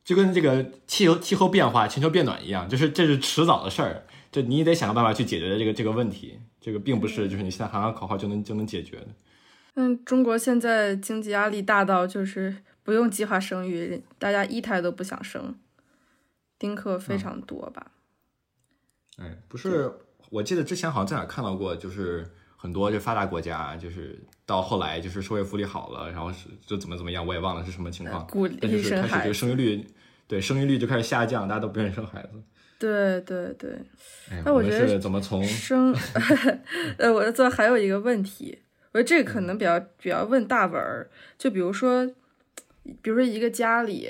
就跟这个气候气候变化、全球变暖一样，就是这是迟早的事儿，这你得想个办法去解决这个这个问题。这个并不是就是你现在喊喊口号就能就能解决的。嗯，中国现在经济压力大到就是不用计划生育，大家一胎都不想生，丁克非常多吧？哎，不是，我记得之前好像在哪看到过，就是很多就发达国家，就是到后来就是社会福利好了，然后是就怎么怎么样，我也忘了是什么情况，鼓但就是开始这励生孩子。个生育率，对生育率就开始下降，大家都不愿意生孩子。对 对对，哎，我们那我觉得是怎么从生，呃，我这还有一个问题，我觉得这个可能比较比较问大文儿，就比如说，比如说一个家里，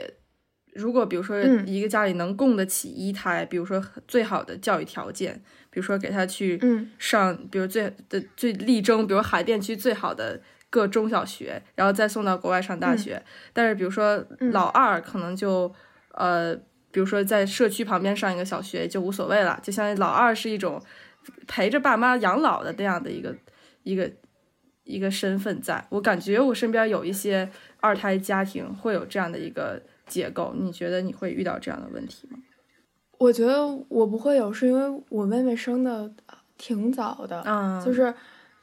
如果比如说嗯一个家里能供得起一胎，比如说最好的教育条件，比如说给他去嗯上，比如最的最力争，比如海淀区最好的各中小学，然后再送到国外上大学。但是比如说嗯老二可能就、呃，比如说在社区旁边上一个小学就无所谓了，就相当于老二是一种陪着爸妈养老的那样的一个一个一个身份在。我感觉我身边有一些二胎家庭会有这样的一个结构，你觉得你会遇到这样的问题吗？我觉得我不会有，是因为我妹妹生的挺早的，嗯，就是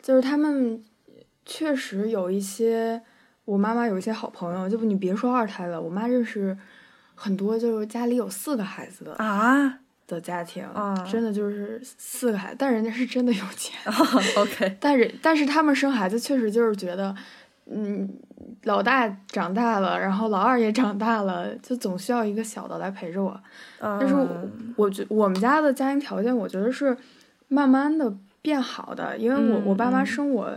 就是他们确实有一些，我妈妈有一些好朋友，就你别说二胎了，我妈认识很多就是家里有四个孩子的啊？的家庭，啊真的就是四个孩子，但人家是真的有钱，，OK，但是但是他们生孩子确实就是觉得，嗯，老大长大了，然后老二也长大了，就总需要一个小的来陪着我。但但是我我觉我们家的家庭条件，我觉得是慢慢的变好的，因为我、嗯我爸妈嗯生我，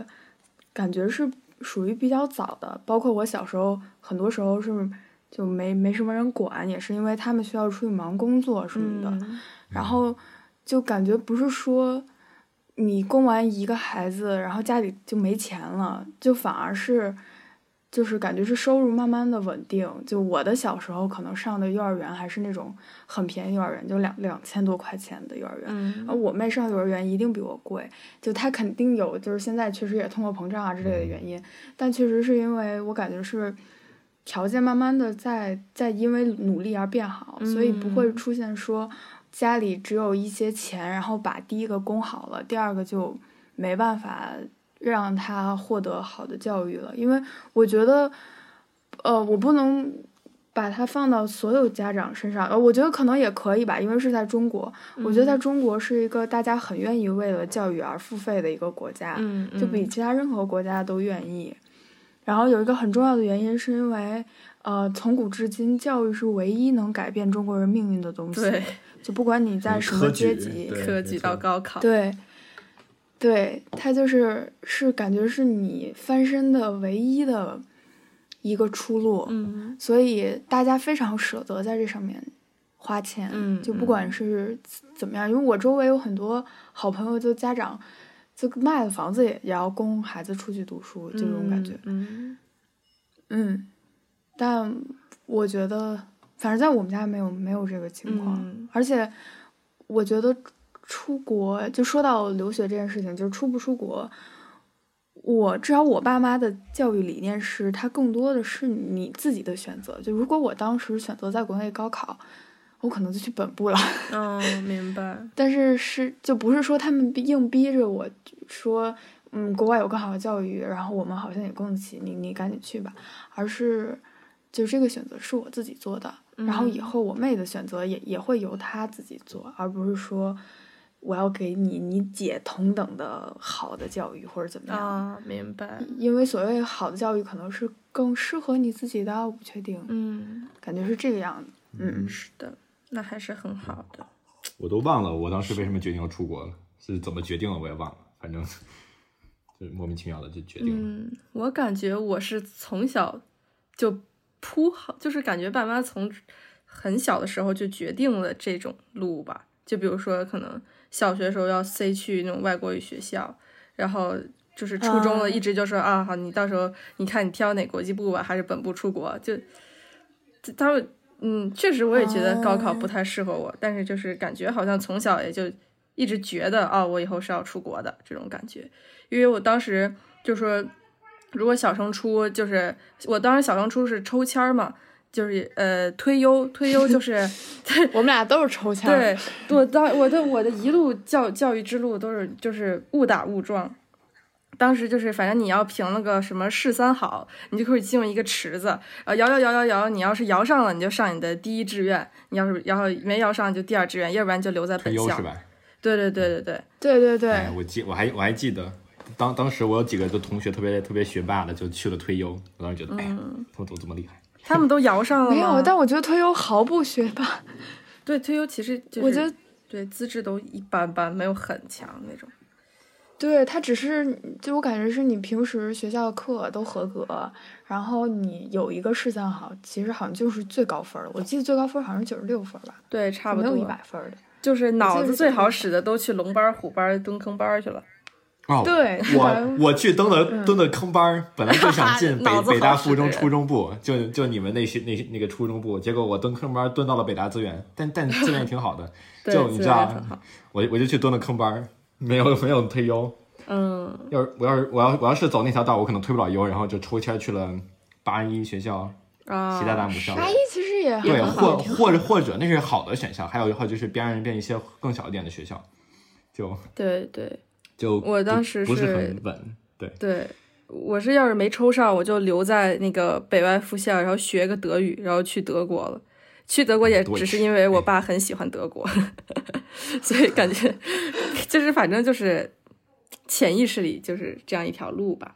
感觉是属于比较早的，包括我小时候，很多时候是就没没什么人管，也是因为他们需要出去忙工作什么的，嗯然后就感觉不是说你供完一个孩子，然后家里就没钱了，就反而是。就是感觉是收入慢慢的稳定。就我的小时候可能上的幼儿园还是那种很便宜幼儿园，就两两千多块钱的幼儿园。嗯而我妹上幼儿园一定比我贵，就她肯定有，就是现在确实也通货膨胀啊之类的原因，但确实是因为我感觉是条件慢慢的在在因为努力而变好，所以不会嗯出现说家里只有一些钱，然后把第一个供好了，第二个就没办法让他获得好的教育了，因为我觉得，呃，我不能。把它放到所有家长身上，呃，我觉得可能也可以吧，因为是在中国，我觉得在中国是一个大家很愿意为了教育而付费的一个国家，嗯，就比其他任何国家都愿意。然后有一个很重要的原因，是因为呃，从古至今，教育是唯一能改变中国人命运的东西。对，就不管你在什么阶级，科举到高考，对，对，它就是是感觉是你翻身的唯一的一个出路。嗯。所以大家非常舍得在这上面花钱，嗯就不管是怎么样，因为我周围有很多好朋友，就家长就卖了房子也也要供孩子出去读书，这种感觉，嗯。嗯，但我觉得，反正在我们家没有没有这个情况，嗯。而且我觉得出国，就说到留学这件事情，就是出不出国。我至少我爸妈的教育理念是，他更多的是你自己的选择。就如果我当时选择在国内高考，我可能就去本部了。嗯，哦，明白，但是是就不是说他们硬逼着我说，嗯，国外有更好的教育，然后我们好像也供得起，你你赶紧去吧，而是就这个选择是我自己做的，然后以嗯后我妹的选择也也会由她自己做，而不是说我要给你你姐同等的好的教育或者怎么样。啊，明白，因为所谓好的教育可能是更适合你自己的，我不确定，嗯，感觉是这个样子。嗯，是的，那还是很好的。我都忘了我当时为什么决定要出国了，是怎么决定了我也忘了，反正就是莫名其妙的就决定了。嗯，我感觉我是从小就铺好，就是感觉爸妈从很小的时候就决定了这种路吧。就比如说，可能小学的时候要塞去那种外国语学校，然后就是初中了，啊。一直就说啊，好，你到时候你看你挑哪国际部吧，还是本部出国，就就他们嗯，确实我也觉得高考不太适合我，但是就是感觉好像从小也就一直觉得啊、我以后是要出国的这种感觉，因为我当时就说，如果小升初就是我当时小升初是抽签嘛，就是呃推优，推优就是 我们俩都是抽 签。对，我当我的我的一路教教育之路都是就是误打误撞。当时就是，反正你要评了个什么市三好，你就可以进入一个池子，然后摇摇摇摇摇，你要是摇上了，你就上你的第一志愿；你要是摇没摇上，就第二志愿，要不然就留在本校。是吧？对对对对对对对对。哎，我记我还我还记得，当当时我有几个就同学特别特别学霸的，就去了推优，我当时觉得，哎呀，他们怎么这么厉害？他们都摇上了没有，但我觉得推优毫不学霸。对，推优其实我觉得对资质都一般般，没有很强那种。对他只是，就我感觉是你平时学校课都合格，然后你有一个试三好，其实好像就是最高分了。我记得最高分好像是九十六分吧？对，差不多。没有一百分的，就是脑子最好使的都去龙班、虎班、蹲坑班去了。哦，对，我我去蹲的蹲的坑班，本来就想进 北北大附中初中部，就就你们那些那那个初中部，结果我蹲坑班蹲到了北大资源，但但 资源也挺好的，就你知道，我我就去蹲了坑班。没有没有推优，嗯，要是我要是我要我要是走那条道，我可能推不了优，然后就抽签去了八一学校，啊，西大大母校。八一其实也对，或或者或者那是好的选项，还有一话就是边上边一些更小一点的学校，就对对，就我当时不是很稳，对对，我是要是没抽上，我就留在那个北外附校，然后学个德语，然后去德国了。去德国也只是因为 我爸很喜欢德国，所以感觉 就是反正就是潜意识里就是这样一条路吧。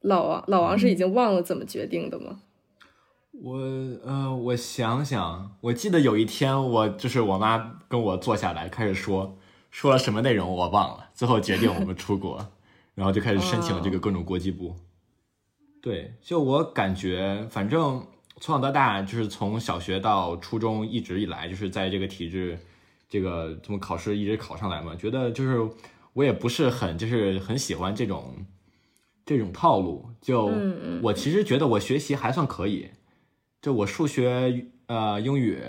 老王，老王是已经忘了怎么决定的吗？我呃，我想想，我记得有一天我就是我妈跟我坐下来开始说，说了什么内容我忘了，最后决定我们出国，然后就开始申请这个各种国际部。对，就我感觉，反正。从小到大，就是从小学到初中，一直以来就是在这个体制，这个这么考试一直考上来嘛。觉得就是我也不是很就是很喜欢这种这种套路。就我其实觉得我学习还算可以，就我数学呃英语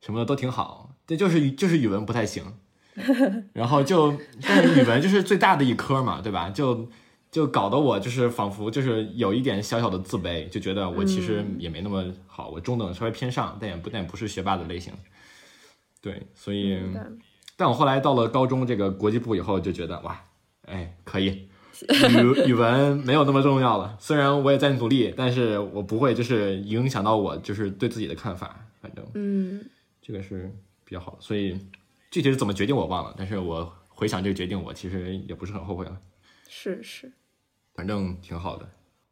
什么的都挺好，这就是就是语文不太行。然后就但是语文就是最大的一科嘛，对吧？就。就搞得我就是仿佛就是有一点小小的自卑，就觉得我其实也没那么好，我中等稍微偏上，但也不但不是学霸的类型。对，所以，但我后来到了高中这个国际部以后，就觉得哇，哎，可以，语语文没有那么重要了。虽然我也在努力，但是我不会就是影响到我就是对自己的看法。反正，嗯，这个是比较好的。所以具体是怎么决定我忘了，但是我回想这个决定，我其实也不是很后悔了。是是。反正挺好的，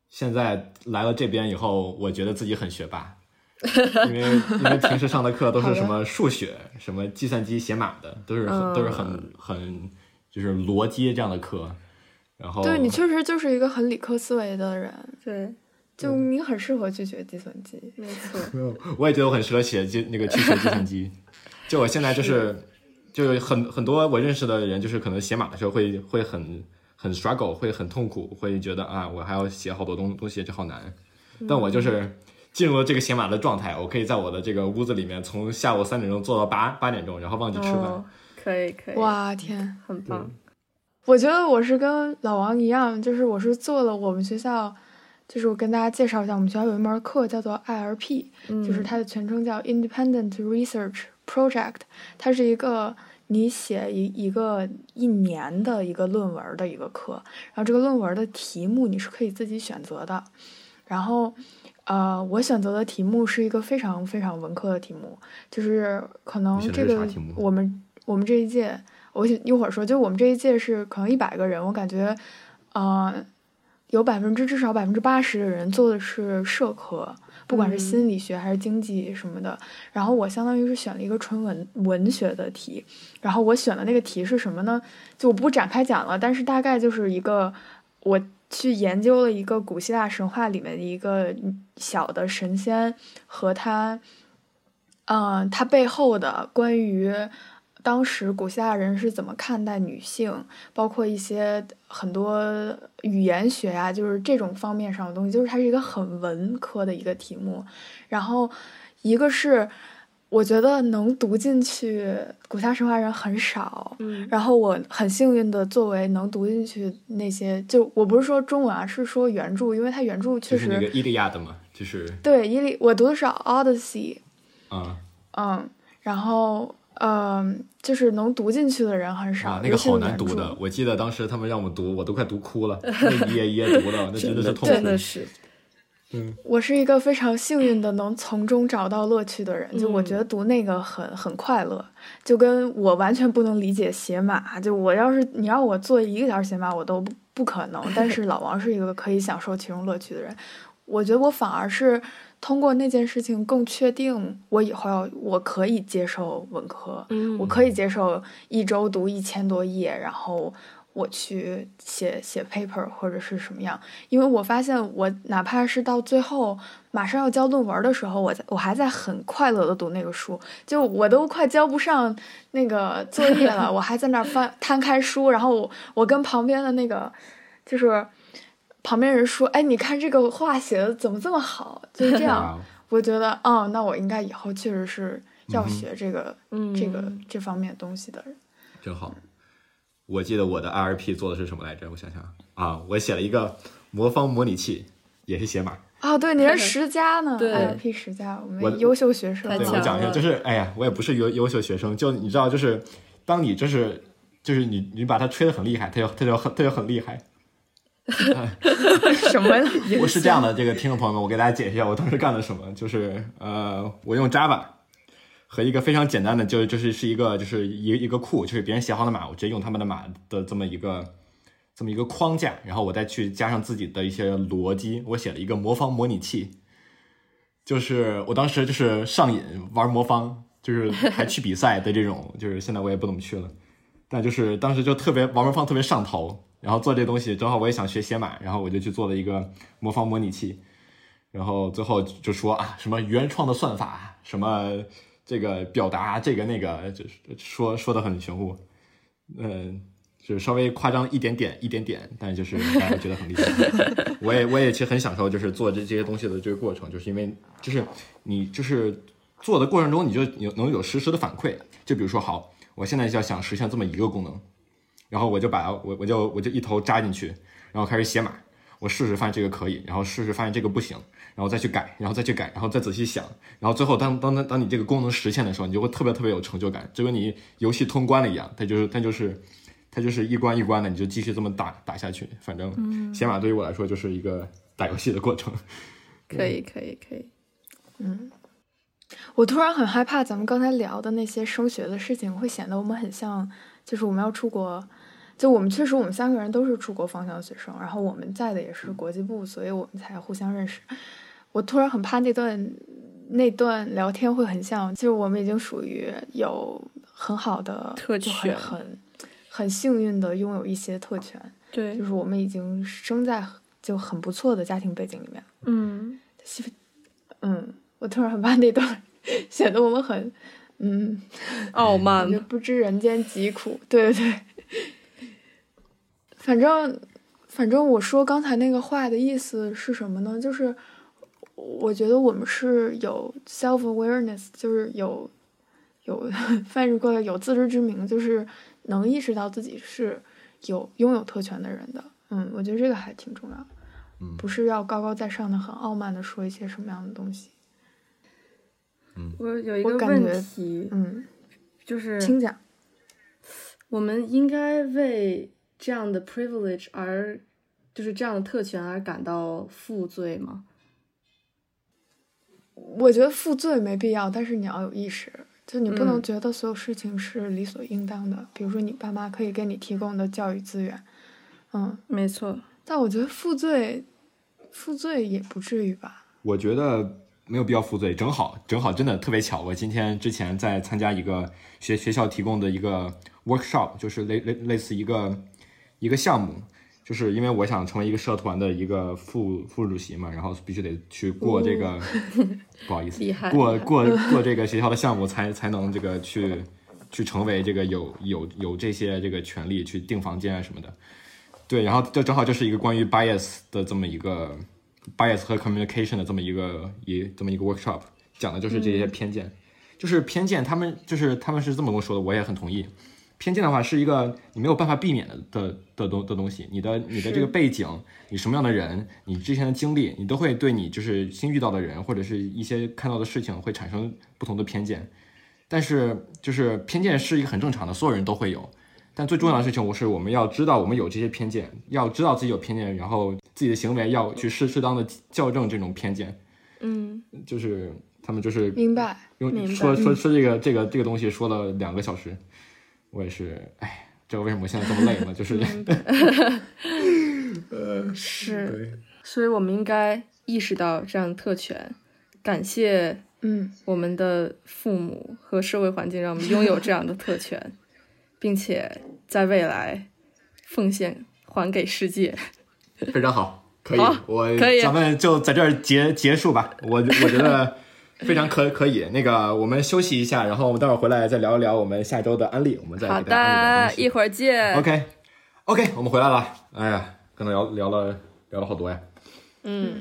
现在来了这边以后，我觉得自己很学霸，因为因为平时上的课都是什么数学、什么计算机写码的，都是很都是很很就是逻辑这样的课。然后对你确实就是一个很理科思维的人，对，就你很适合去学计算机，没错。我也觉得我很适合写计那个去学计算机。就我现在就是就很很多我认识的人，就是可能写码的时候会会很。很 struggle 会很痛苦，会觉得啊，我还要写好多东东西，这好难。但我就是进入了这个写码的状态，我可以在我的这个屋子里面，从下午三点钟做到八八点钟，然后忘记吃饭。可以可以。哇天，很棒。我觉得我是跟老王一样，就是我是做了我们学校，就是我跟大家介绍一下，我们学校有一门课叫做 IRP，就是它的全称叫 Independent Research Project，它是一个。你写一一个一年的一个论文的一个课，然后这个论文的题目你是可以自己选择的。然后，呃，我选择的题目是一个非常非常文科的题目，就是可能这个我们我们这一届，我一会儿说，就我们这一届是可能一百个人，我感觉，呃，有百分之至少百分之八十的人做的是社科。不管是心理学还是经济什么的，然后我相当于是选了一个纯文文学的题，然后我选的那个题是什么呢？就我不展开讲了，但是大概就是一个我去研究了一个古希腊神话里面的一个小的神仙和他，嗯，他背后的关于。当时古希腊人是怎么看待女性，包括一些很多语言学呀，就是这种方面上的东西，就是它是一个很文科的一个题目。然后，一个是我觉得能读进去古希腊神话人很少，嗯，然后我很幸运的作为能读进去那些，就我不是说中文啊，是说原著，因为它原著确实那个伊利亚的嘛。就是对，伊利我读的是 Odyssey，啊嗯，然后嗯，就是能读进去的人很少，啊，那个好难读的，我记得当时他们让我读，我都快读哭了，那一页一页读的，那真的是痛苦。真的是，嗯我是一个非常幸运的能从中找到乐趣的人，就我嗯觉得读那个很很快乐，就跟我完全不能理解写码，就我要是你让我做一个小时写码，我都不不可能。但是老王是一个可以享受其中乐趣的人，我觉得我反而是通过那件事情更确定我以后要我可以接受文科，嗯我可以接受一周读一千多页，然后我去写写 paper 或者是什么样，因为我发现我哪怕是到最后马上要交论文的时候，我在我还在很快乐的读那个书，就我都快交不上那个作业了，我还在那儿翻摊开书，然后我我跟旁边的那个就是。旁边人说：“哎，你看这个话写的怎么这么好？”就是这样，啊，我觉得，哦，那我应该以后确实是要学这个、嗯，这个这方面东西的人。真好。我记得我的 IRP 做的是什么来着？我想想啊，我写了一个魔方模拟器，也是写码。啊，对，你是十佳呢 对，IRP 十佳，我我们优秀学生我讲一下，就是哎呀，我也不是优优秀学生，就你知道，就是当你就是就是你你把它吹得很厉害，它就它就很它就很厉害。什么？我是这样的，这个听众朋友们，我给大家解释一下我当时干了什么，就是呃，我用 Java 和一个非常简单的，就就是是一个就是一一个库，就是别人写好的码，我直接用他们的码的这么一个这么一个框架，然后我再去加上自己的一些逻辑，我写了一个魔方模拟器，就是我当时就是上瘾玩魔方，就是还去比赛的这种，就是现在我也不怎么去了，但就是当时就特别玩魔方特别上头，然后做这东西正好我也想学写码，然后我就去做了一个魔方模拟器，然后最后就说啊什么原创的算法，什么这个表达这个那个，就是说说的很玄乎，嗯、就是稍微夸张一点点一点点，但就是大家觉得很厉害。我也我也其实很享受就是做这这些东西的这个过程，就是因为就是你就是做的过程中你就有能有实时的反馈，就比如说好，我现在就要想实现这么一个功能，然后我就把我我就我就一头扎进去，然后开始写码，我试试发现这个可以，然后试试发现这个不行，然后再去改，然后再去改，然后再仔细想，然后最后当当当当你这个功能实现的时候，你就会特别特别有成就感，就跟你游戏通关了一样，它就是它就是它就是一关一关的，你就继续这么打打下去。反正写码对于我来说就是一个打游戏的过程。可以可以可以，我突然很害怕，咱们刚才聊的那些升学的事情，会显得我们很像，就是我们要出国。就我们确实，我们三个人都是出国方向的学生，然后我们在的也是国际部，所以我们才互相认识。我突然很怕那段那段聊天会很像，就是我们已经属于有很好的特权很很幸运的拥有一些特权，对就，是我们已经生在就很不错的家庭背景里面。嗯，嗯，我突然很怕那段 显得我们很嗯。傲慢就不知人间疾苦。对对 对，反正反正我说刚才那个话的意思是什么呢？就是我觉得我们是有 self awareness，就是有有翻译过来有自知之明，就是能意识到自己是有拥有特权的人的。嗯，我觉得这个还挺重要。嗯不是要高高在上的、很傲慢的说一些什么样的东西。我有一个问我感觉题，嗯，就是请讲。我们应该为这样的 privilege 而，就是这样的特权而感到负罪吗？我觉得负罪没必要，但是你要有意识，就你不能嗯觉得所有事情是理所应当的。比如说，你爸妈可以给你提供的教育资源，嗯，没错，但我觉得负罪，负罪也不至于吧。我觉得没有必要负罪，正好正好真的特别巧，我今天之前在参加一个学学校提供的一个 workshop，就是类类类似一个一个项目，就是因为我想成为一个社团的一个副副主席嘛，然后必须得去过这个，不好意思，过过过这个学校的项目才才能这个去去成为这个有有有这些这个权利去订房间啊什么的。对，然后这正好就是一个关于 bias 的这么一个 bias 和 communication 的这么一个一这么一个 workshop，讲的就是这些偏见，就是偏见，他们就是他们是这么跟我说的，我也很同意，偏见的话是一个你没有办法避免的的的东的东西。你的你的这个背景，你什么样的人，你之前的经历，你都会对你就是新遇到的人或者是一些看到的事情会产生不同的偏见。但是就是偏见是一个很正常的，所有人都会有。但最重要的事情，我是我们要知道我们有这些偏见，要知道自己有偏见，然后自己的行为要去适适当的校正这种偏见。嗯，就是他们就是明白。用说说说这个这个这个东西说了两个小时，我也是，哎，这个为什么我现在这么累呢？就是 呃，是，所以我们应该意识到这样的特权，感谢嗯，我们的父母和社会环境，让我们拥有这样的特权，并且在未来奉献还给世界。非常好，可以，我可以咱们就在这儿结结束吧。我我觉得非常可可以。那个，我们休息一下，然后我们待会儿回来再聊一聊我们下周的案例，我们再好的，一会儿见。OK OK，我们回来了。哎呀，刚才聊聊了聊了好多呀。嗯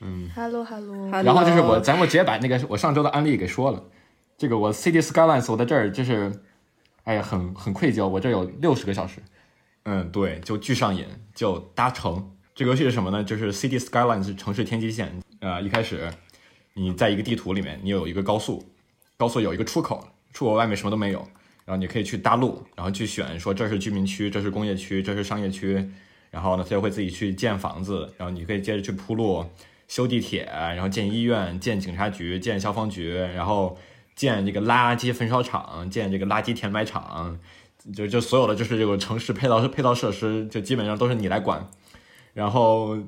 嗯，Hello Hello，Hello 然后就是我，咱们直接把那个我上周的案例给说了。这个我 City Skylines，我在这儿就是，哎呀，很很愧疚，我这有六十个小时。嗯，对，就巨上瘾，就搭乘。这个游戏是什么呢？就是 City Skylines 城市天际线。呃，一开始你在一个地图里面，你有一个高速，高速有一个出口，出口外面什么都没有，然后你可以去搭路，然后去选说这是居民区，这是工业区，这是商业区，然后呢，它就会自己去建房子，然后你可以接着去铺路，修地铁，然后建医院、建警察局、建消防局，然后建这个垃圾焚烧厂、建这个垃圾填埋场，就就所有的就是这个城市配套配套设施，就基本上都是你来管，然后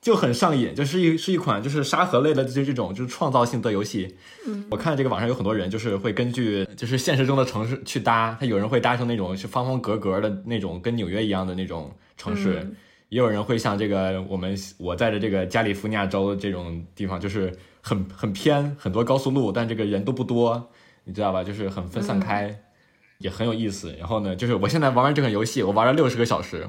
就很上瘾，就是一是一款就是沙盒类的就这种就是创造性的游戏。嗯，我看这个网上有很多人就是会根据就是现实中的城市去搭，他有人会搭成那种是方方格格的那种跟纽约一样的那种城市。嗯也有人会像这个我们我在的这个加利福尼亚州这种地方，就是很很偏，很多高速路，但这个人都不多，你知道吧？就是很分散开，也很有意思。然后呢，就是我现在玩完这款游戏，我玩了六十个小时。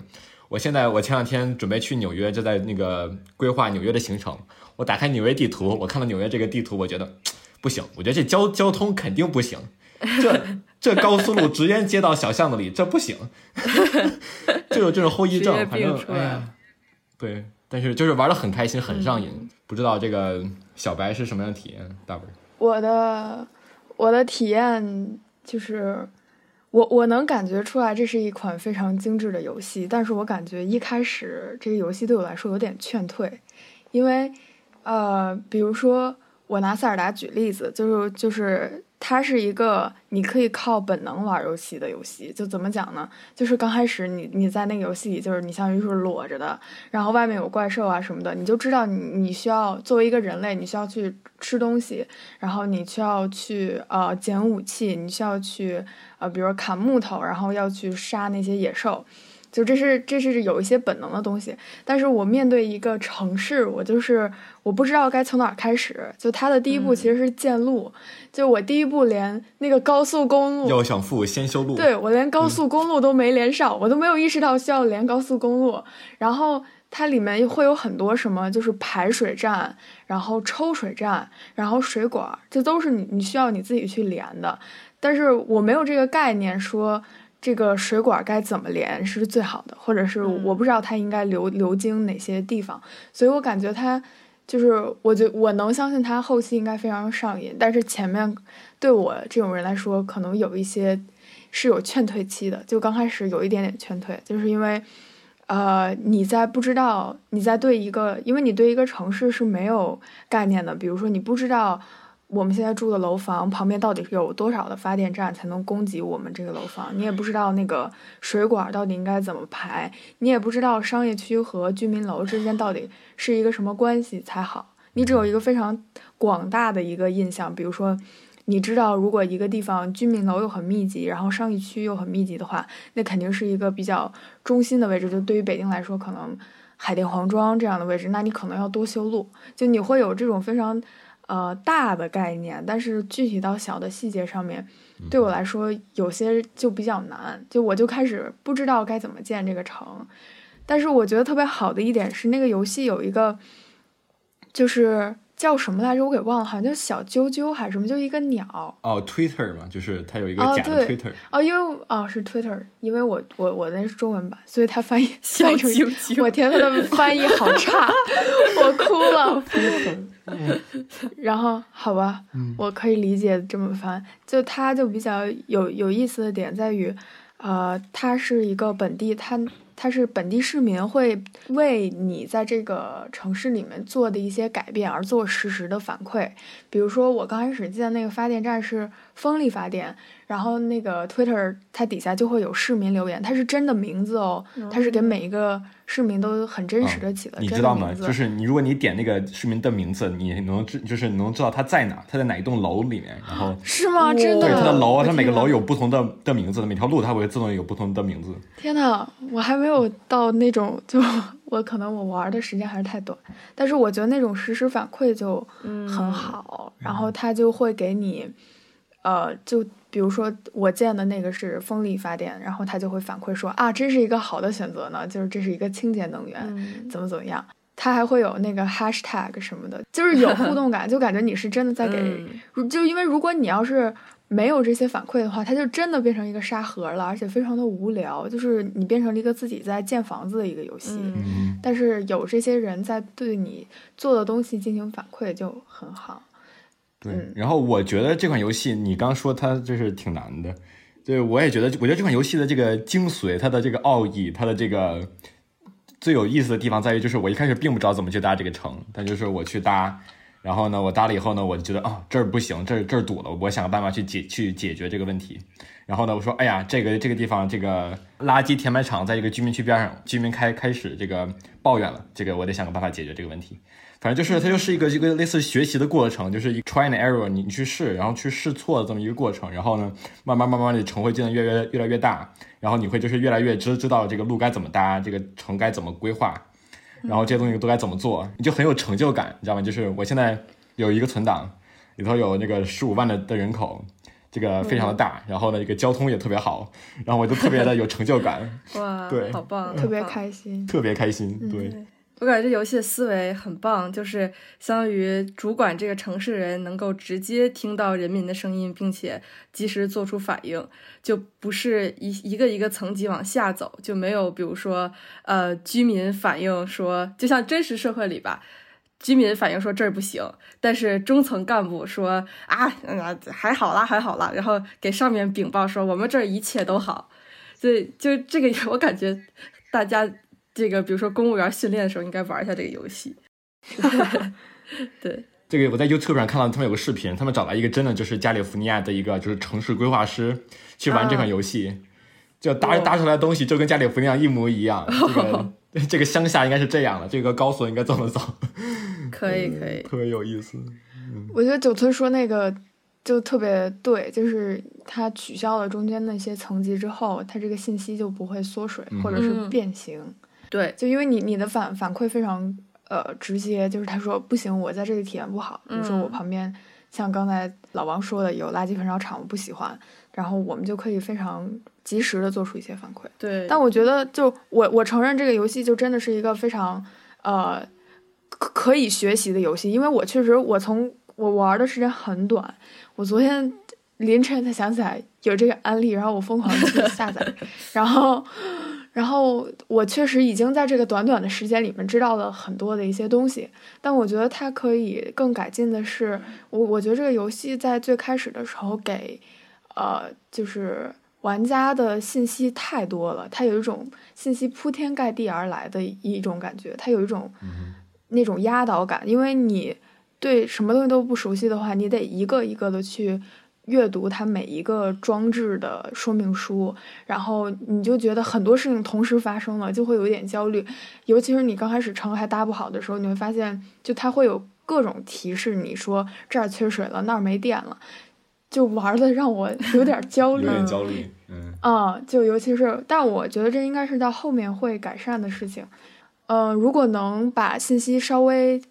我现在我前两天准备去纽约，就在那个规划纽约的行程。我打开纽约地图，我看到纽约这个地图，我觉得不行，我觉得这交交通肯定不行，这 这高速路直接接到小巷子里，这不行，就有这种后遗症。反正病出来哎呀，对，但是就是玩的很开心，很上瘾。不知道这个小白是什么样的体验？大本，我的我的体验就是，我我能感觉出来这是一款非常精致的游戏，但是我感觉一开始这个游戏对我来说有点劝退，因为呃，比如说我拿塞尔达举例子，就是就是它是一个你可以靠本能玩游戏的游戏，就怎么讲呢？就是刚开始你你在那个游戏里，就是你相当于是裸着的，然后外面有怪兽啊什么的，你就知道你你需要作为一个人类，你需要去吃东西，然后你需要去呃捡武器，你需要去呃比如砍木头，然后要去杀那些野兽。就这是这是有一些本能的东西，但是我面对一个城市，我就是我不知道该从哪儿开始。就它的第一步其实是建路，就我第一步连那个高速公路要想富先修路。对我连高速公路都没连上，我都没有意识到需要连高速公路。然后它里面会有很多什么，就是排水站，然后抽水站，然后水管，这都是你你需要你自己去连的。但是我没有这个概念说。这个水管该怎么连是最好的，或者是我不知道它应该流流经哪些地方，所以我感觉它就是，我觉我能相信它后期应该非常上瘾，但是前面对我这种人来说，可能有一些是有劝退期的，就刚开始有一点点劝退，就是因为，呃，你在不知道你在对一个，因为你对一个城市是没有概念的，比如说你不知道。我们现在住的楼房旁边到底有多少的发电站才能供给我们这个楼房？你也不知道那个水管到底应该怎么排，你也不知道商业区和居民楼之间到底是一个什么关系才好。你只有一个非常广大的一个印象，比如说，你知道如果一个地方居民楼又很密集，然后商业区又很密集的话，那肯定是一个比较中心的位置。就对于北京来说，可能海淀黄庄这样的位置，那你可能要多修路。就你会有这种非常。呃，大的概念，但是具体到小的细节上面，对我来说有些就比较难。就我就开始不知道该怎么建这个城，但是我觉得特别好的一点是，那个游戏有一个，就是叫什么来着？我给忘了，好像叫小啾啾还是什么，就一个鸟。哦，Twitter 嘛，就是它有一个哦假的对 Twitter，哦，因为哦是 Twitter，因为我我我那是中文版，所以它翻译小翻译成啾啾我天，它的翻译好差，我哭了。然后好吧，我可以理解这么翻，就它就比较有有意思的点在于，呃，它是一个本地，它它是本地市民会为你在这个城市里面做的一些改变而做实时的反馈。比如说，我刚开始记得那个发电站是风力发电，然后那个 Twitter 它底下就会有市民留言，它是真的名字哦，它是给每一个市民都很真实的起了你知道吗？就是你如果你点那个市民的名字，你能知就是你能知道他在哪，他在哪一栋楼里面，然后 是吗？真的？对他的楼，我它每个楼有不同的的名字，每条路它会自动有不同的名字。天呐，我还没有到那种，就我可能我玩的时间还是太短，但是我觉得那种实时反馈就很好，然后他就会给你，呃，就比如说我建的那个是风力发电，然后他就会反馈说啊，这是一个好的选择呢，就是这是一个清洁能源，嗯怎么怎么样。它还会有那个 hashtag 什么的，就是有互动感，就感觉你是真的在给嗯就因为如果你要是没有这些反馈的话，它就真的变成一个沙盒了，而且非常的无聊，就是你变成了一个自己在建房子的一个游戏。但是有这些人在对你做的东西进行反馈，就很好。对嗯。然后我觉得这款游戏，你刚说它就是挺难的，对我也觉得，我觉得这款游戏的这个精髓，它的这个奥义，它的这个最有意思的地方在于，就是我一开始并不知道怎么去搭这个城，但就是我去搭。然后呢，我搭了以后呢，我就觉得啊、这儿不行，这儿这儿堵了，我想个办法去解去解决这个问题。然后呢，我说，哎呀，这个这个地方这个垃圾填埋场在一个居民区边上，居民开开始这个抱怨了，这个我得想个办法解决这个问题。反正就是它就是一个一个类似学习的过程，就是一 try and error，你你去试，然后去试错的这么一个过程。然后呢，慢慢慢慢的城会变得越越越来越大，然后你会就是越来越知知道这个路该怎么搭，这个城该怎么规划，然后这些东西都该怎么做，你就很有成就感，你知道吗？就是我现在有一个存档，里头有那个十五万的的人口。这个非常的大，然后呢，这个交通也特别好，然后我就特别的有成就感，哇，对好棒，特别开心。特别开心。对，我感觉这游戏的思维很棒，就是相当于主管这个城市人能够直接听到人民的声音，并且及时做出反应，就不是一一个一个层级往下走，就没有比如说呃居民反映说，就像真实社会里吧。居民反映说这儿不行，但是中层干部说啊，嗯还好啦，还好啦，然后给上面禀报说我们这儿一切都好。所以，就这个 我感觉大家这个，比如说公务员训练的时候，应该玩一下这个游戏。对，这个我在 YouTube 上看到他们有个视频，他们找来一个真的就是加利福尼亚的一个就是城市规划师去玩这款游戏，就搭搭出来的东西就跟加利福尼亚一模一样。这个这个乡下应该是这样的，这个高速应该这么走，可以可以，特别有意思。我觉得九村说那个就特别对，就是他取消了中间那些层级之后，他这个信息就不会缩水嗯或者是嗯变形。对，就因为你你的反反馈非常呃直接，就是他说不行，我在这里体验不好，比如说我嗯旁边像刚才老王说的有垃圾焚烧厂，我不喜欢，然后我们就可以非常及时的做出一些反馈。对，但我觉得就我我承认这个游戏就真的是一个非常呃可可以学习的游戏，因为我确实我从我玩的时间很短，我昨天凌晨才想起来有这个案例，然后我疯狂的去下载，然后。然后我确实已经在这个短短的时间里面知道了很多的一些东西，但我觉得它可以更改进的是，我我觉得这个游戏在最开始的时候给，呃，就是玩家的信息太多了，它有一种信息铺天盖地而来的一种感觉，它有一种那种压倒感，因为你对什么东西都不熟悉的话，你得一个一个的去。阅读它每一个装置的说明书，然后你就觉得很多事情同时发生了，就会有一点焦虑。尤其是你刚开始城还搭不好的时候，你会发现，就它会有各种提示，你说这儿缺水了，那儿没电了，就玩的让我有点焦有虑。点焦虑，嗯，啊、就尤其是，但我觉得这应该是到后面会改善的事情。嗯、如果能把信息稍微，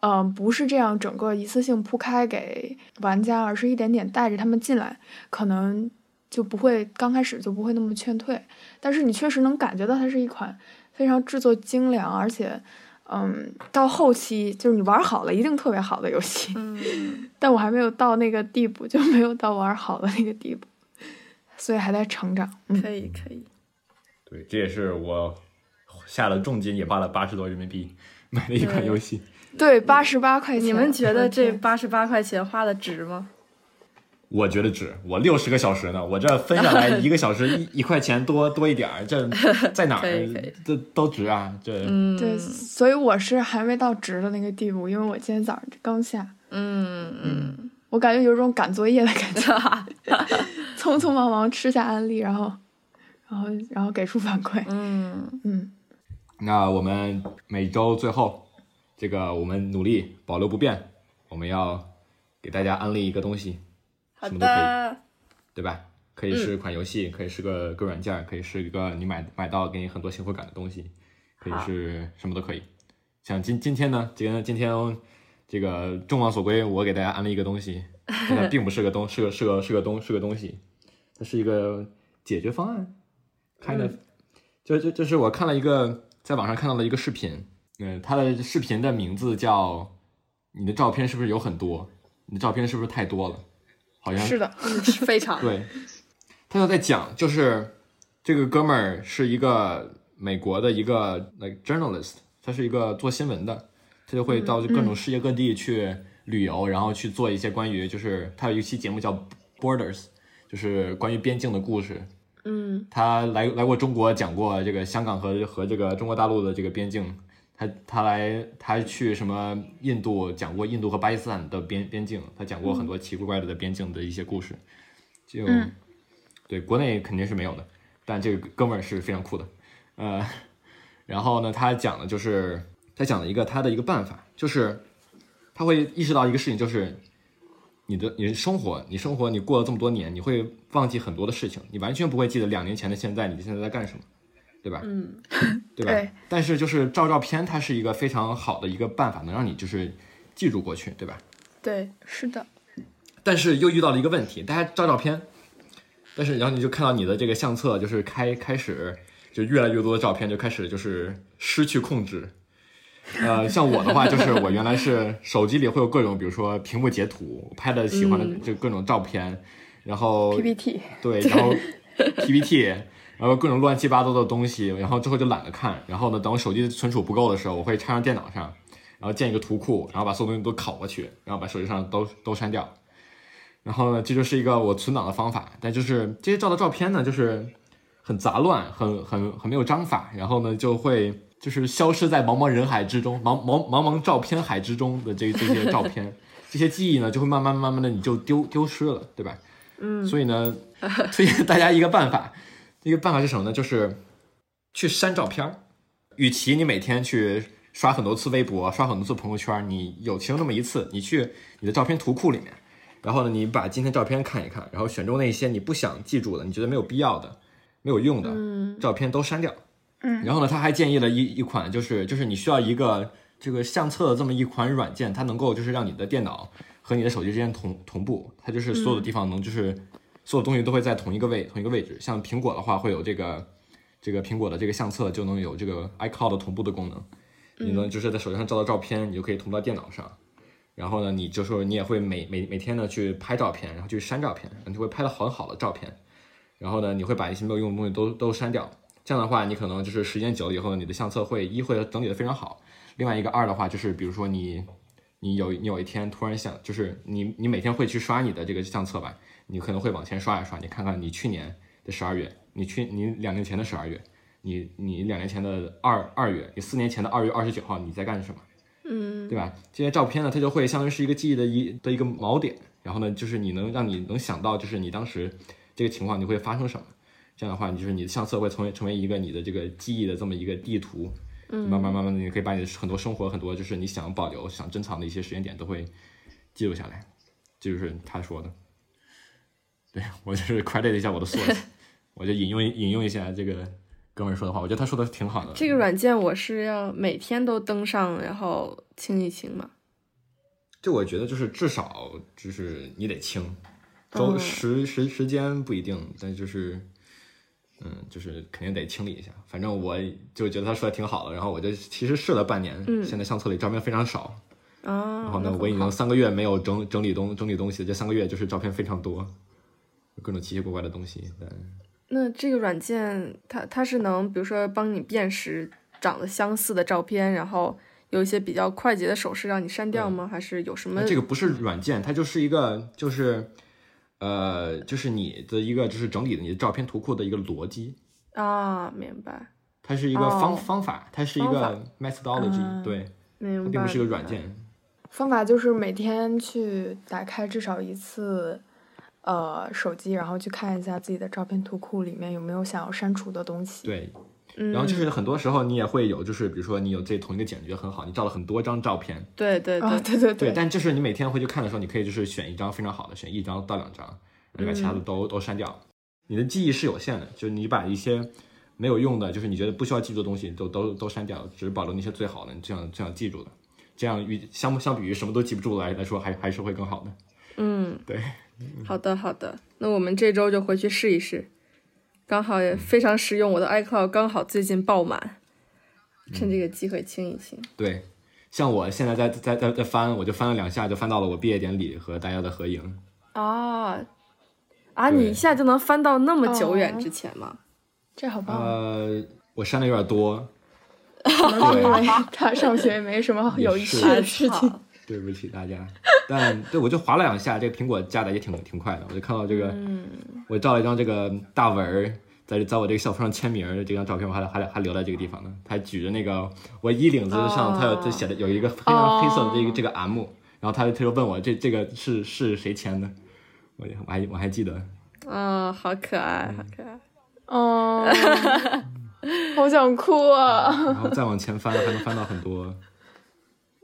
嗯、不是这样整个一次性铺开给玩家，而是一点点带着他们进来，可能就不会刚开始就不会那么劝退。但是你确实能感觉到它是一款非常制作精良，而且，嗯，到后期就是你玩好了，一定特别好的游戏。嗯，但我还没有到那个地步，就没有到玩好的那个地步，所以还在成长。嗯，可以可以。对，这也是我下了重金也花了八十多人民币买的一款游戏。对，八十八块钱。你们觉得这八十八块钱花的值吗？我觉得值，我六十个小时呢，我这分下来 一个小时一一块钱多多一点儿，这 在哪儿这都值啊！这嗯，对，所以我是还没到值的那个地步，因为我今天早上刚下，嗯嗯，我感觉有种赶作业的感觉，匆匆忙忙吃下安利，然后，然后，然后给出反馈。嗯，嗯，那我们每周最后，这个我们努力保留不变，我们要给大家安利一个东西，什么都可以，对吧？可以是款游戏，可以是个个软件，可以是一个你买买到给你很多幸福感的东西，可以是什么都可以。像今今天呢，今天今天这个众望所归，我给大家安利一个东西，但 它并不是个东，是个是个是个东是个东西，它是一个解决方案，kind of，、就就就是我看了一个在网上看到了一个视频，嗯、他的视频的名字叫“你的照片是不是有很多？你的照片是不是太多了？”好像是的，嗯，非常，对，他就在讲，就是这个哥们儿是一个美国的一个 like journalist，他是一个做新闻的，他就会到各种世界各地去旅游，然后去做一些关于就是他有一期节目叫 Borders，就是关于边境的故事。嗯他来来过中国，讲过这个香港和和这个中国大陆的这个边境。他他来他去什么印度讲过印度和巴基斯坦的边边境，他讲过很多奇奇怪怪的边境的一些故事。就、嗯对国内肯定是没有的，但这个哥们儿是非常酷的。呃，然后呢，他讲的就是他讲了一个他的一个办法，就是他会意识到一个事情，就是你的你的生活，你生活你过了这么多年，你会忘记很多的事情，你完全不会记得两年前的现在，你现在在干什么，对吧？嗯 对吧？对但是就是照照片，它是一个非常好的一个办法，能让你就是记住过去，对吧？对，是的，但是又遇到了一个问题，大家照照片，但是然后你就看到你的这个相册就是开开始就越来越多的照片就开始就是失去控制。呃，像我的话，就是我原来是 手机里会有各种，比如说屏幕截图，拍的喜欢的就各种照片，然后 PPT，对，然后 PPT，然后各种乱七八糟的东西，然后之后就懒得看。然后呢，等我手机存储不够的时候，我会插上电脑上，然后建一个图库，然后把所有东西都拷过去，然后把手机上都都删掉。然后呢，这就是一个我存档的方法。但就是这些照的照片呢，就是很杂乱，很很很没有章法，然后呢就会就是消失在茫茫人海之中，茫茫茫茫照片海之中的这这些照片，这些记忆呢就会慢慢慢慢的你就丢丢失了，对吧？嗯，所以呢，推荐大家一个办法，一个办法是什么呢？就是去删照片儿。与其你每天去刷很多次微博，刷很多次朋友圈，你有其中那么一次，你去你的照片图库里面，然后呢，你把今天照片看一看，然后选中那些你不想记住的，你觉得没有必要的、没有用的嗯照片都删掉。嗯然后呢，他还建议了一一款，就是就是你需要一个这个相册的这么一款软件，它能够就是让你的电脑和你的手机之间同同步，它就是所有的地方能就是、所有东西都会在同一个位同一个位置。像苹果的话会有这个这个苹果的这个相册就能有这个 iCloud 同步的功能，你能就是在手机上照到照片，你就可以同步到电脑上。然后呢，你就说你也会每每每天呢去拍照片，然后去删照片，你就会拍的很好的照片。然后呢，你会把一些没有用的东西都都删掉。这样的话，你可能就是时间久了以后，你的相册会一会整理的非常好，另外一个二的话就是，比如说你你有你有一天突然想，就是你你每天会去刷你的这个相册吧，你可能会往前刷一刷，你看看你去年的十二月，你去你两年前的十二月，你你两年前的二二月，你四年前的二月二十九号你在干什么？嗯对吧？这些照片呢，它就会相当于是一个记忆的一的一个锚点，然后呢，就是你能让你能想到，就是你当时这个情况你会发生什么。这样的话，你就是你的相册会成为成为一个你的这个记忆的这么一个地图，慢慢慢慢的，你可以把你很多生活很多就是你想保留、想珍藏的一些时间点都会记录下来。这就是他说的。对我就是 credit 一下我的 source，我就引用引用一下这个哥们儿说的话，我觉得他说的挺好的。这个软件我是要每天都登上，然后清一清嘛。就我觉得就是至少就是你得清，周嗯时时时间不一定，但就是嗯，就是肯定得清理一下。反正我就觉得他说的挺好的，然后我就其实试了半年，现在相册里照片非常少。啊，然后呢，我已经好三个月没有整整理东整理东西，这三个月就是照片非常多，各种奇奇怪怪的东西。但那这个软件它它是能比如说帮你辨识长得相似的照片，然后有一些比较快捷的手势让你删掉吗？还是有什么？那这个不是软件，它就是一个就是呃就是你的一个就是整理的你的照片图库的一个逻辑。啊，明白它是一个方、哦方法，它是一个 methodology，、嗯对，它，并不是一个软。件。方法就是每天去打开至少一次，呃，手机，然后去看一下自己的照片图库里面有没有想要删除的东西。对，嗯，然后就是很多时候你也会有，就是比如说你有这同一个剪觉很好，你照了很多张照片，对对啊，对，对对对，但就是你每天回去看的时候，你可以就是选一张非常好的，选一张到两张，然后把其他的都、都删掉。你的记忆是有限的，就是你把一些没有用的，就是你觉得不需要记住的东西都都都删掉，只保留那些最好的，你这样这样记住的。这样与相相比于什么都记不住来来说，还还是会更好的。嗯，对，好的好的，那我们这周就回去试一试，刚好也非常实用，我的 iCloud 刚好最近爆满，趁这个机会清一清。对，像我现在在在在在翻，我就翻了两下，就翻到了我毕业典礼和大家的合影。啊啊！你一下就能翻到那么久远哦之前吗？这好棒！呃，我删的有点多，可能是因为他上学也没什么有趣的事情。对不起大家。但对我就划了两下，这个苹果加的也挺挺快的，我就看到这个，嗯我照了一张这个大文儿，在在我这个校服上签名儿的这张照片，我还还还留在这个地方呢。他举着那个我衣领子上，哦他有他写的有一个非常黑色的这个、哦这个 M，然后他他就问我这这个是是谁签的，我我还我还记得。啊，好可爱，好可爱。哦，好想哭啊！然后再往前翻，还能翻到很多。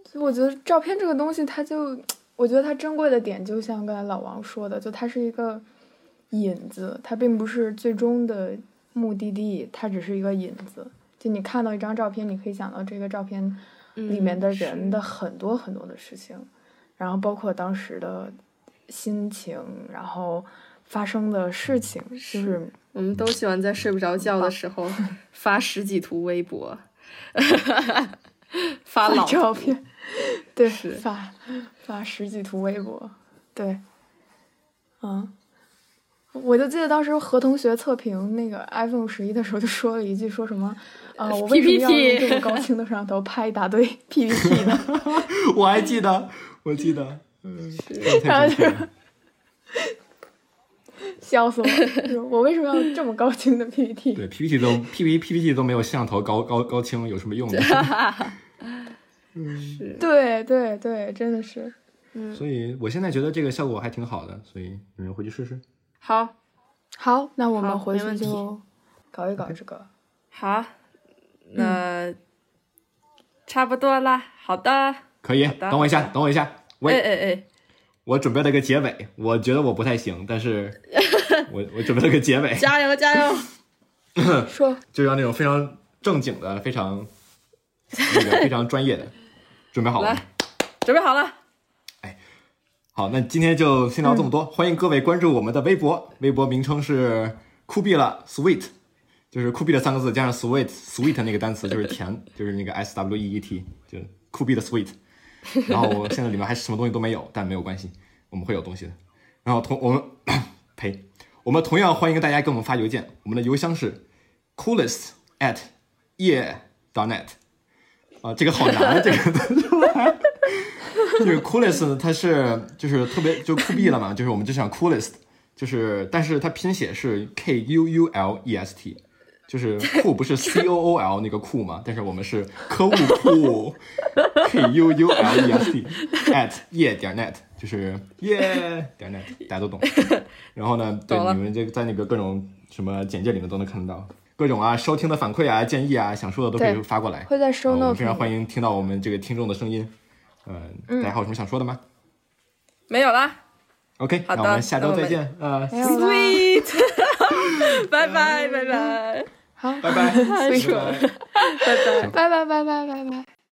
所以我觉得照片这个东西，它就，我觉得它珍贵的点，就像刚才老王说的，就它是一个引子，它并不是最终的目的地，它只是一个引子。就你看到一张照片，你可以想到这个照片里面的人的很多很多的事情，然后包括当时的心情，然后发生的事情，就是我们都喜欢在睡不着觉的时候 发十几图微博，发老照片，对，是发发十几图微博，对，嗯，我就记得当时何同学测评那个 iPhone 十一的时候，就说了一句，说什么，啊、我为什么要用这么高清的摄像头拍一大堆 PPT 呢？我还记得，我记得，嗯，然后就笑死我了！我为什么要这么高清的 PPT？对 PPT 都 PPT PPT 都没有摄像头高高高清，有什么用呢？是，对对对，真的是。嗯所以我现在觉得这个效果还挺好的，所以你们回去试试。好，好，那我们回去就搞一搞这个。好，那、差不多啦。好的，可以，等我一下，等我一下，哎喂，哎哎，我准备了个结尾，我觉得我不太行，但是 我我准备了个结尾，加油加油！说，就要那种非常正经的、非常那个非常专业的，准备好了准备好了。哎好，那今天就先聊这么多。欢迎各位关注我们的微博，微博名称是酷毙了 Sweet，就是酷毙的三个字加上 Sweet Sweet 那个单词 就是甜，就是那个 S W E E T，就酷毙的 Sweet。然后我现在里面还什么东西都没有，但没有关系，我们会有东西的。然后同我们 呸，我们同样欢迎大家给我们发邮件，我们的邮箱是 coolest at yeah dot net。啊，这个好难啊，这个出来。这个 coolest 呢，它是就是特别就酷毙了嘛，就是我们就想 coolest，就是但是它拼写是 K U U L E S T，就是酷不是 C O O L 那个酷嘛，但是我们是科务酷 K U U L E S T at yeah 点 net，就是耶点 net，大家都懂。然后呢，对你们这个在那个各种什么简介里面都能看得到。各种啊，收听的反馈啊、建议啊、想说的都可以发过来。会在 show 呃我们 note 非常欢迎听到我们这个听众的声音。呃，大家还有什么想说的吗没有啦？OK，好的那我们下周再见。呃，，sweet，拜拜拜拜好，拜拜，所以拜拜。拜拜。拜拜拜拜拜拜。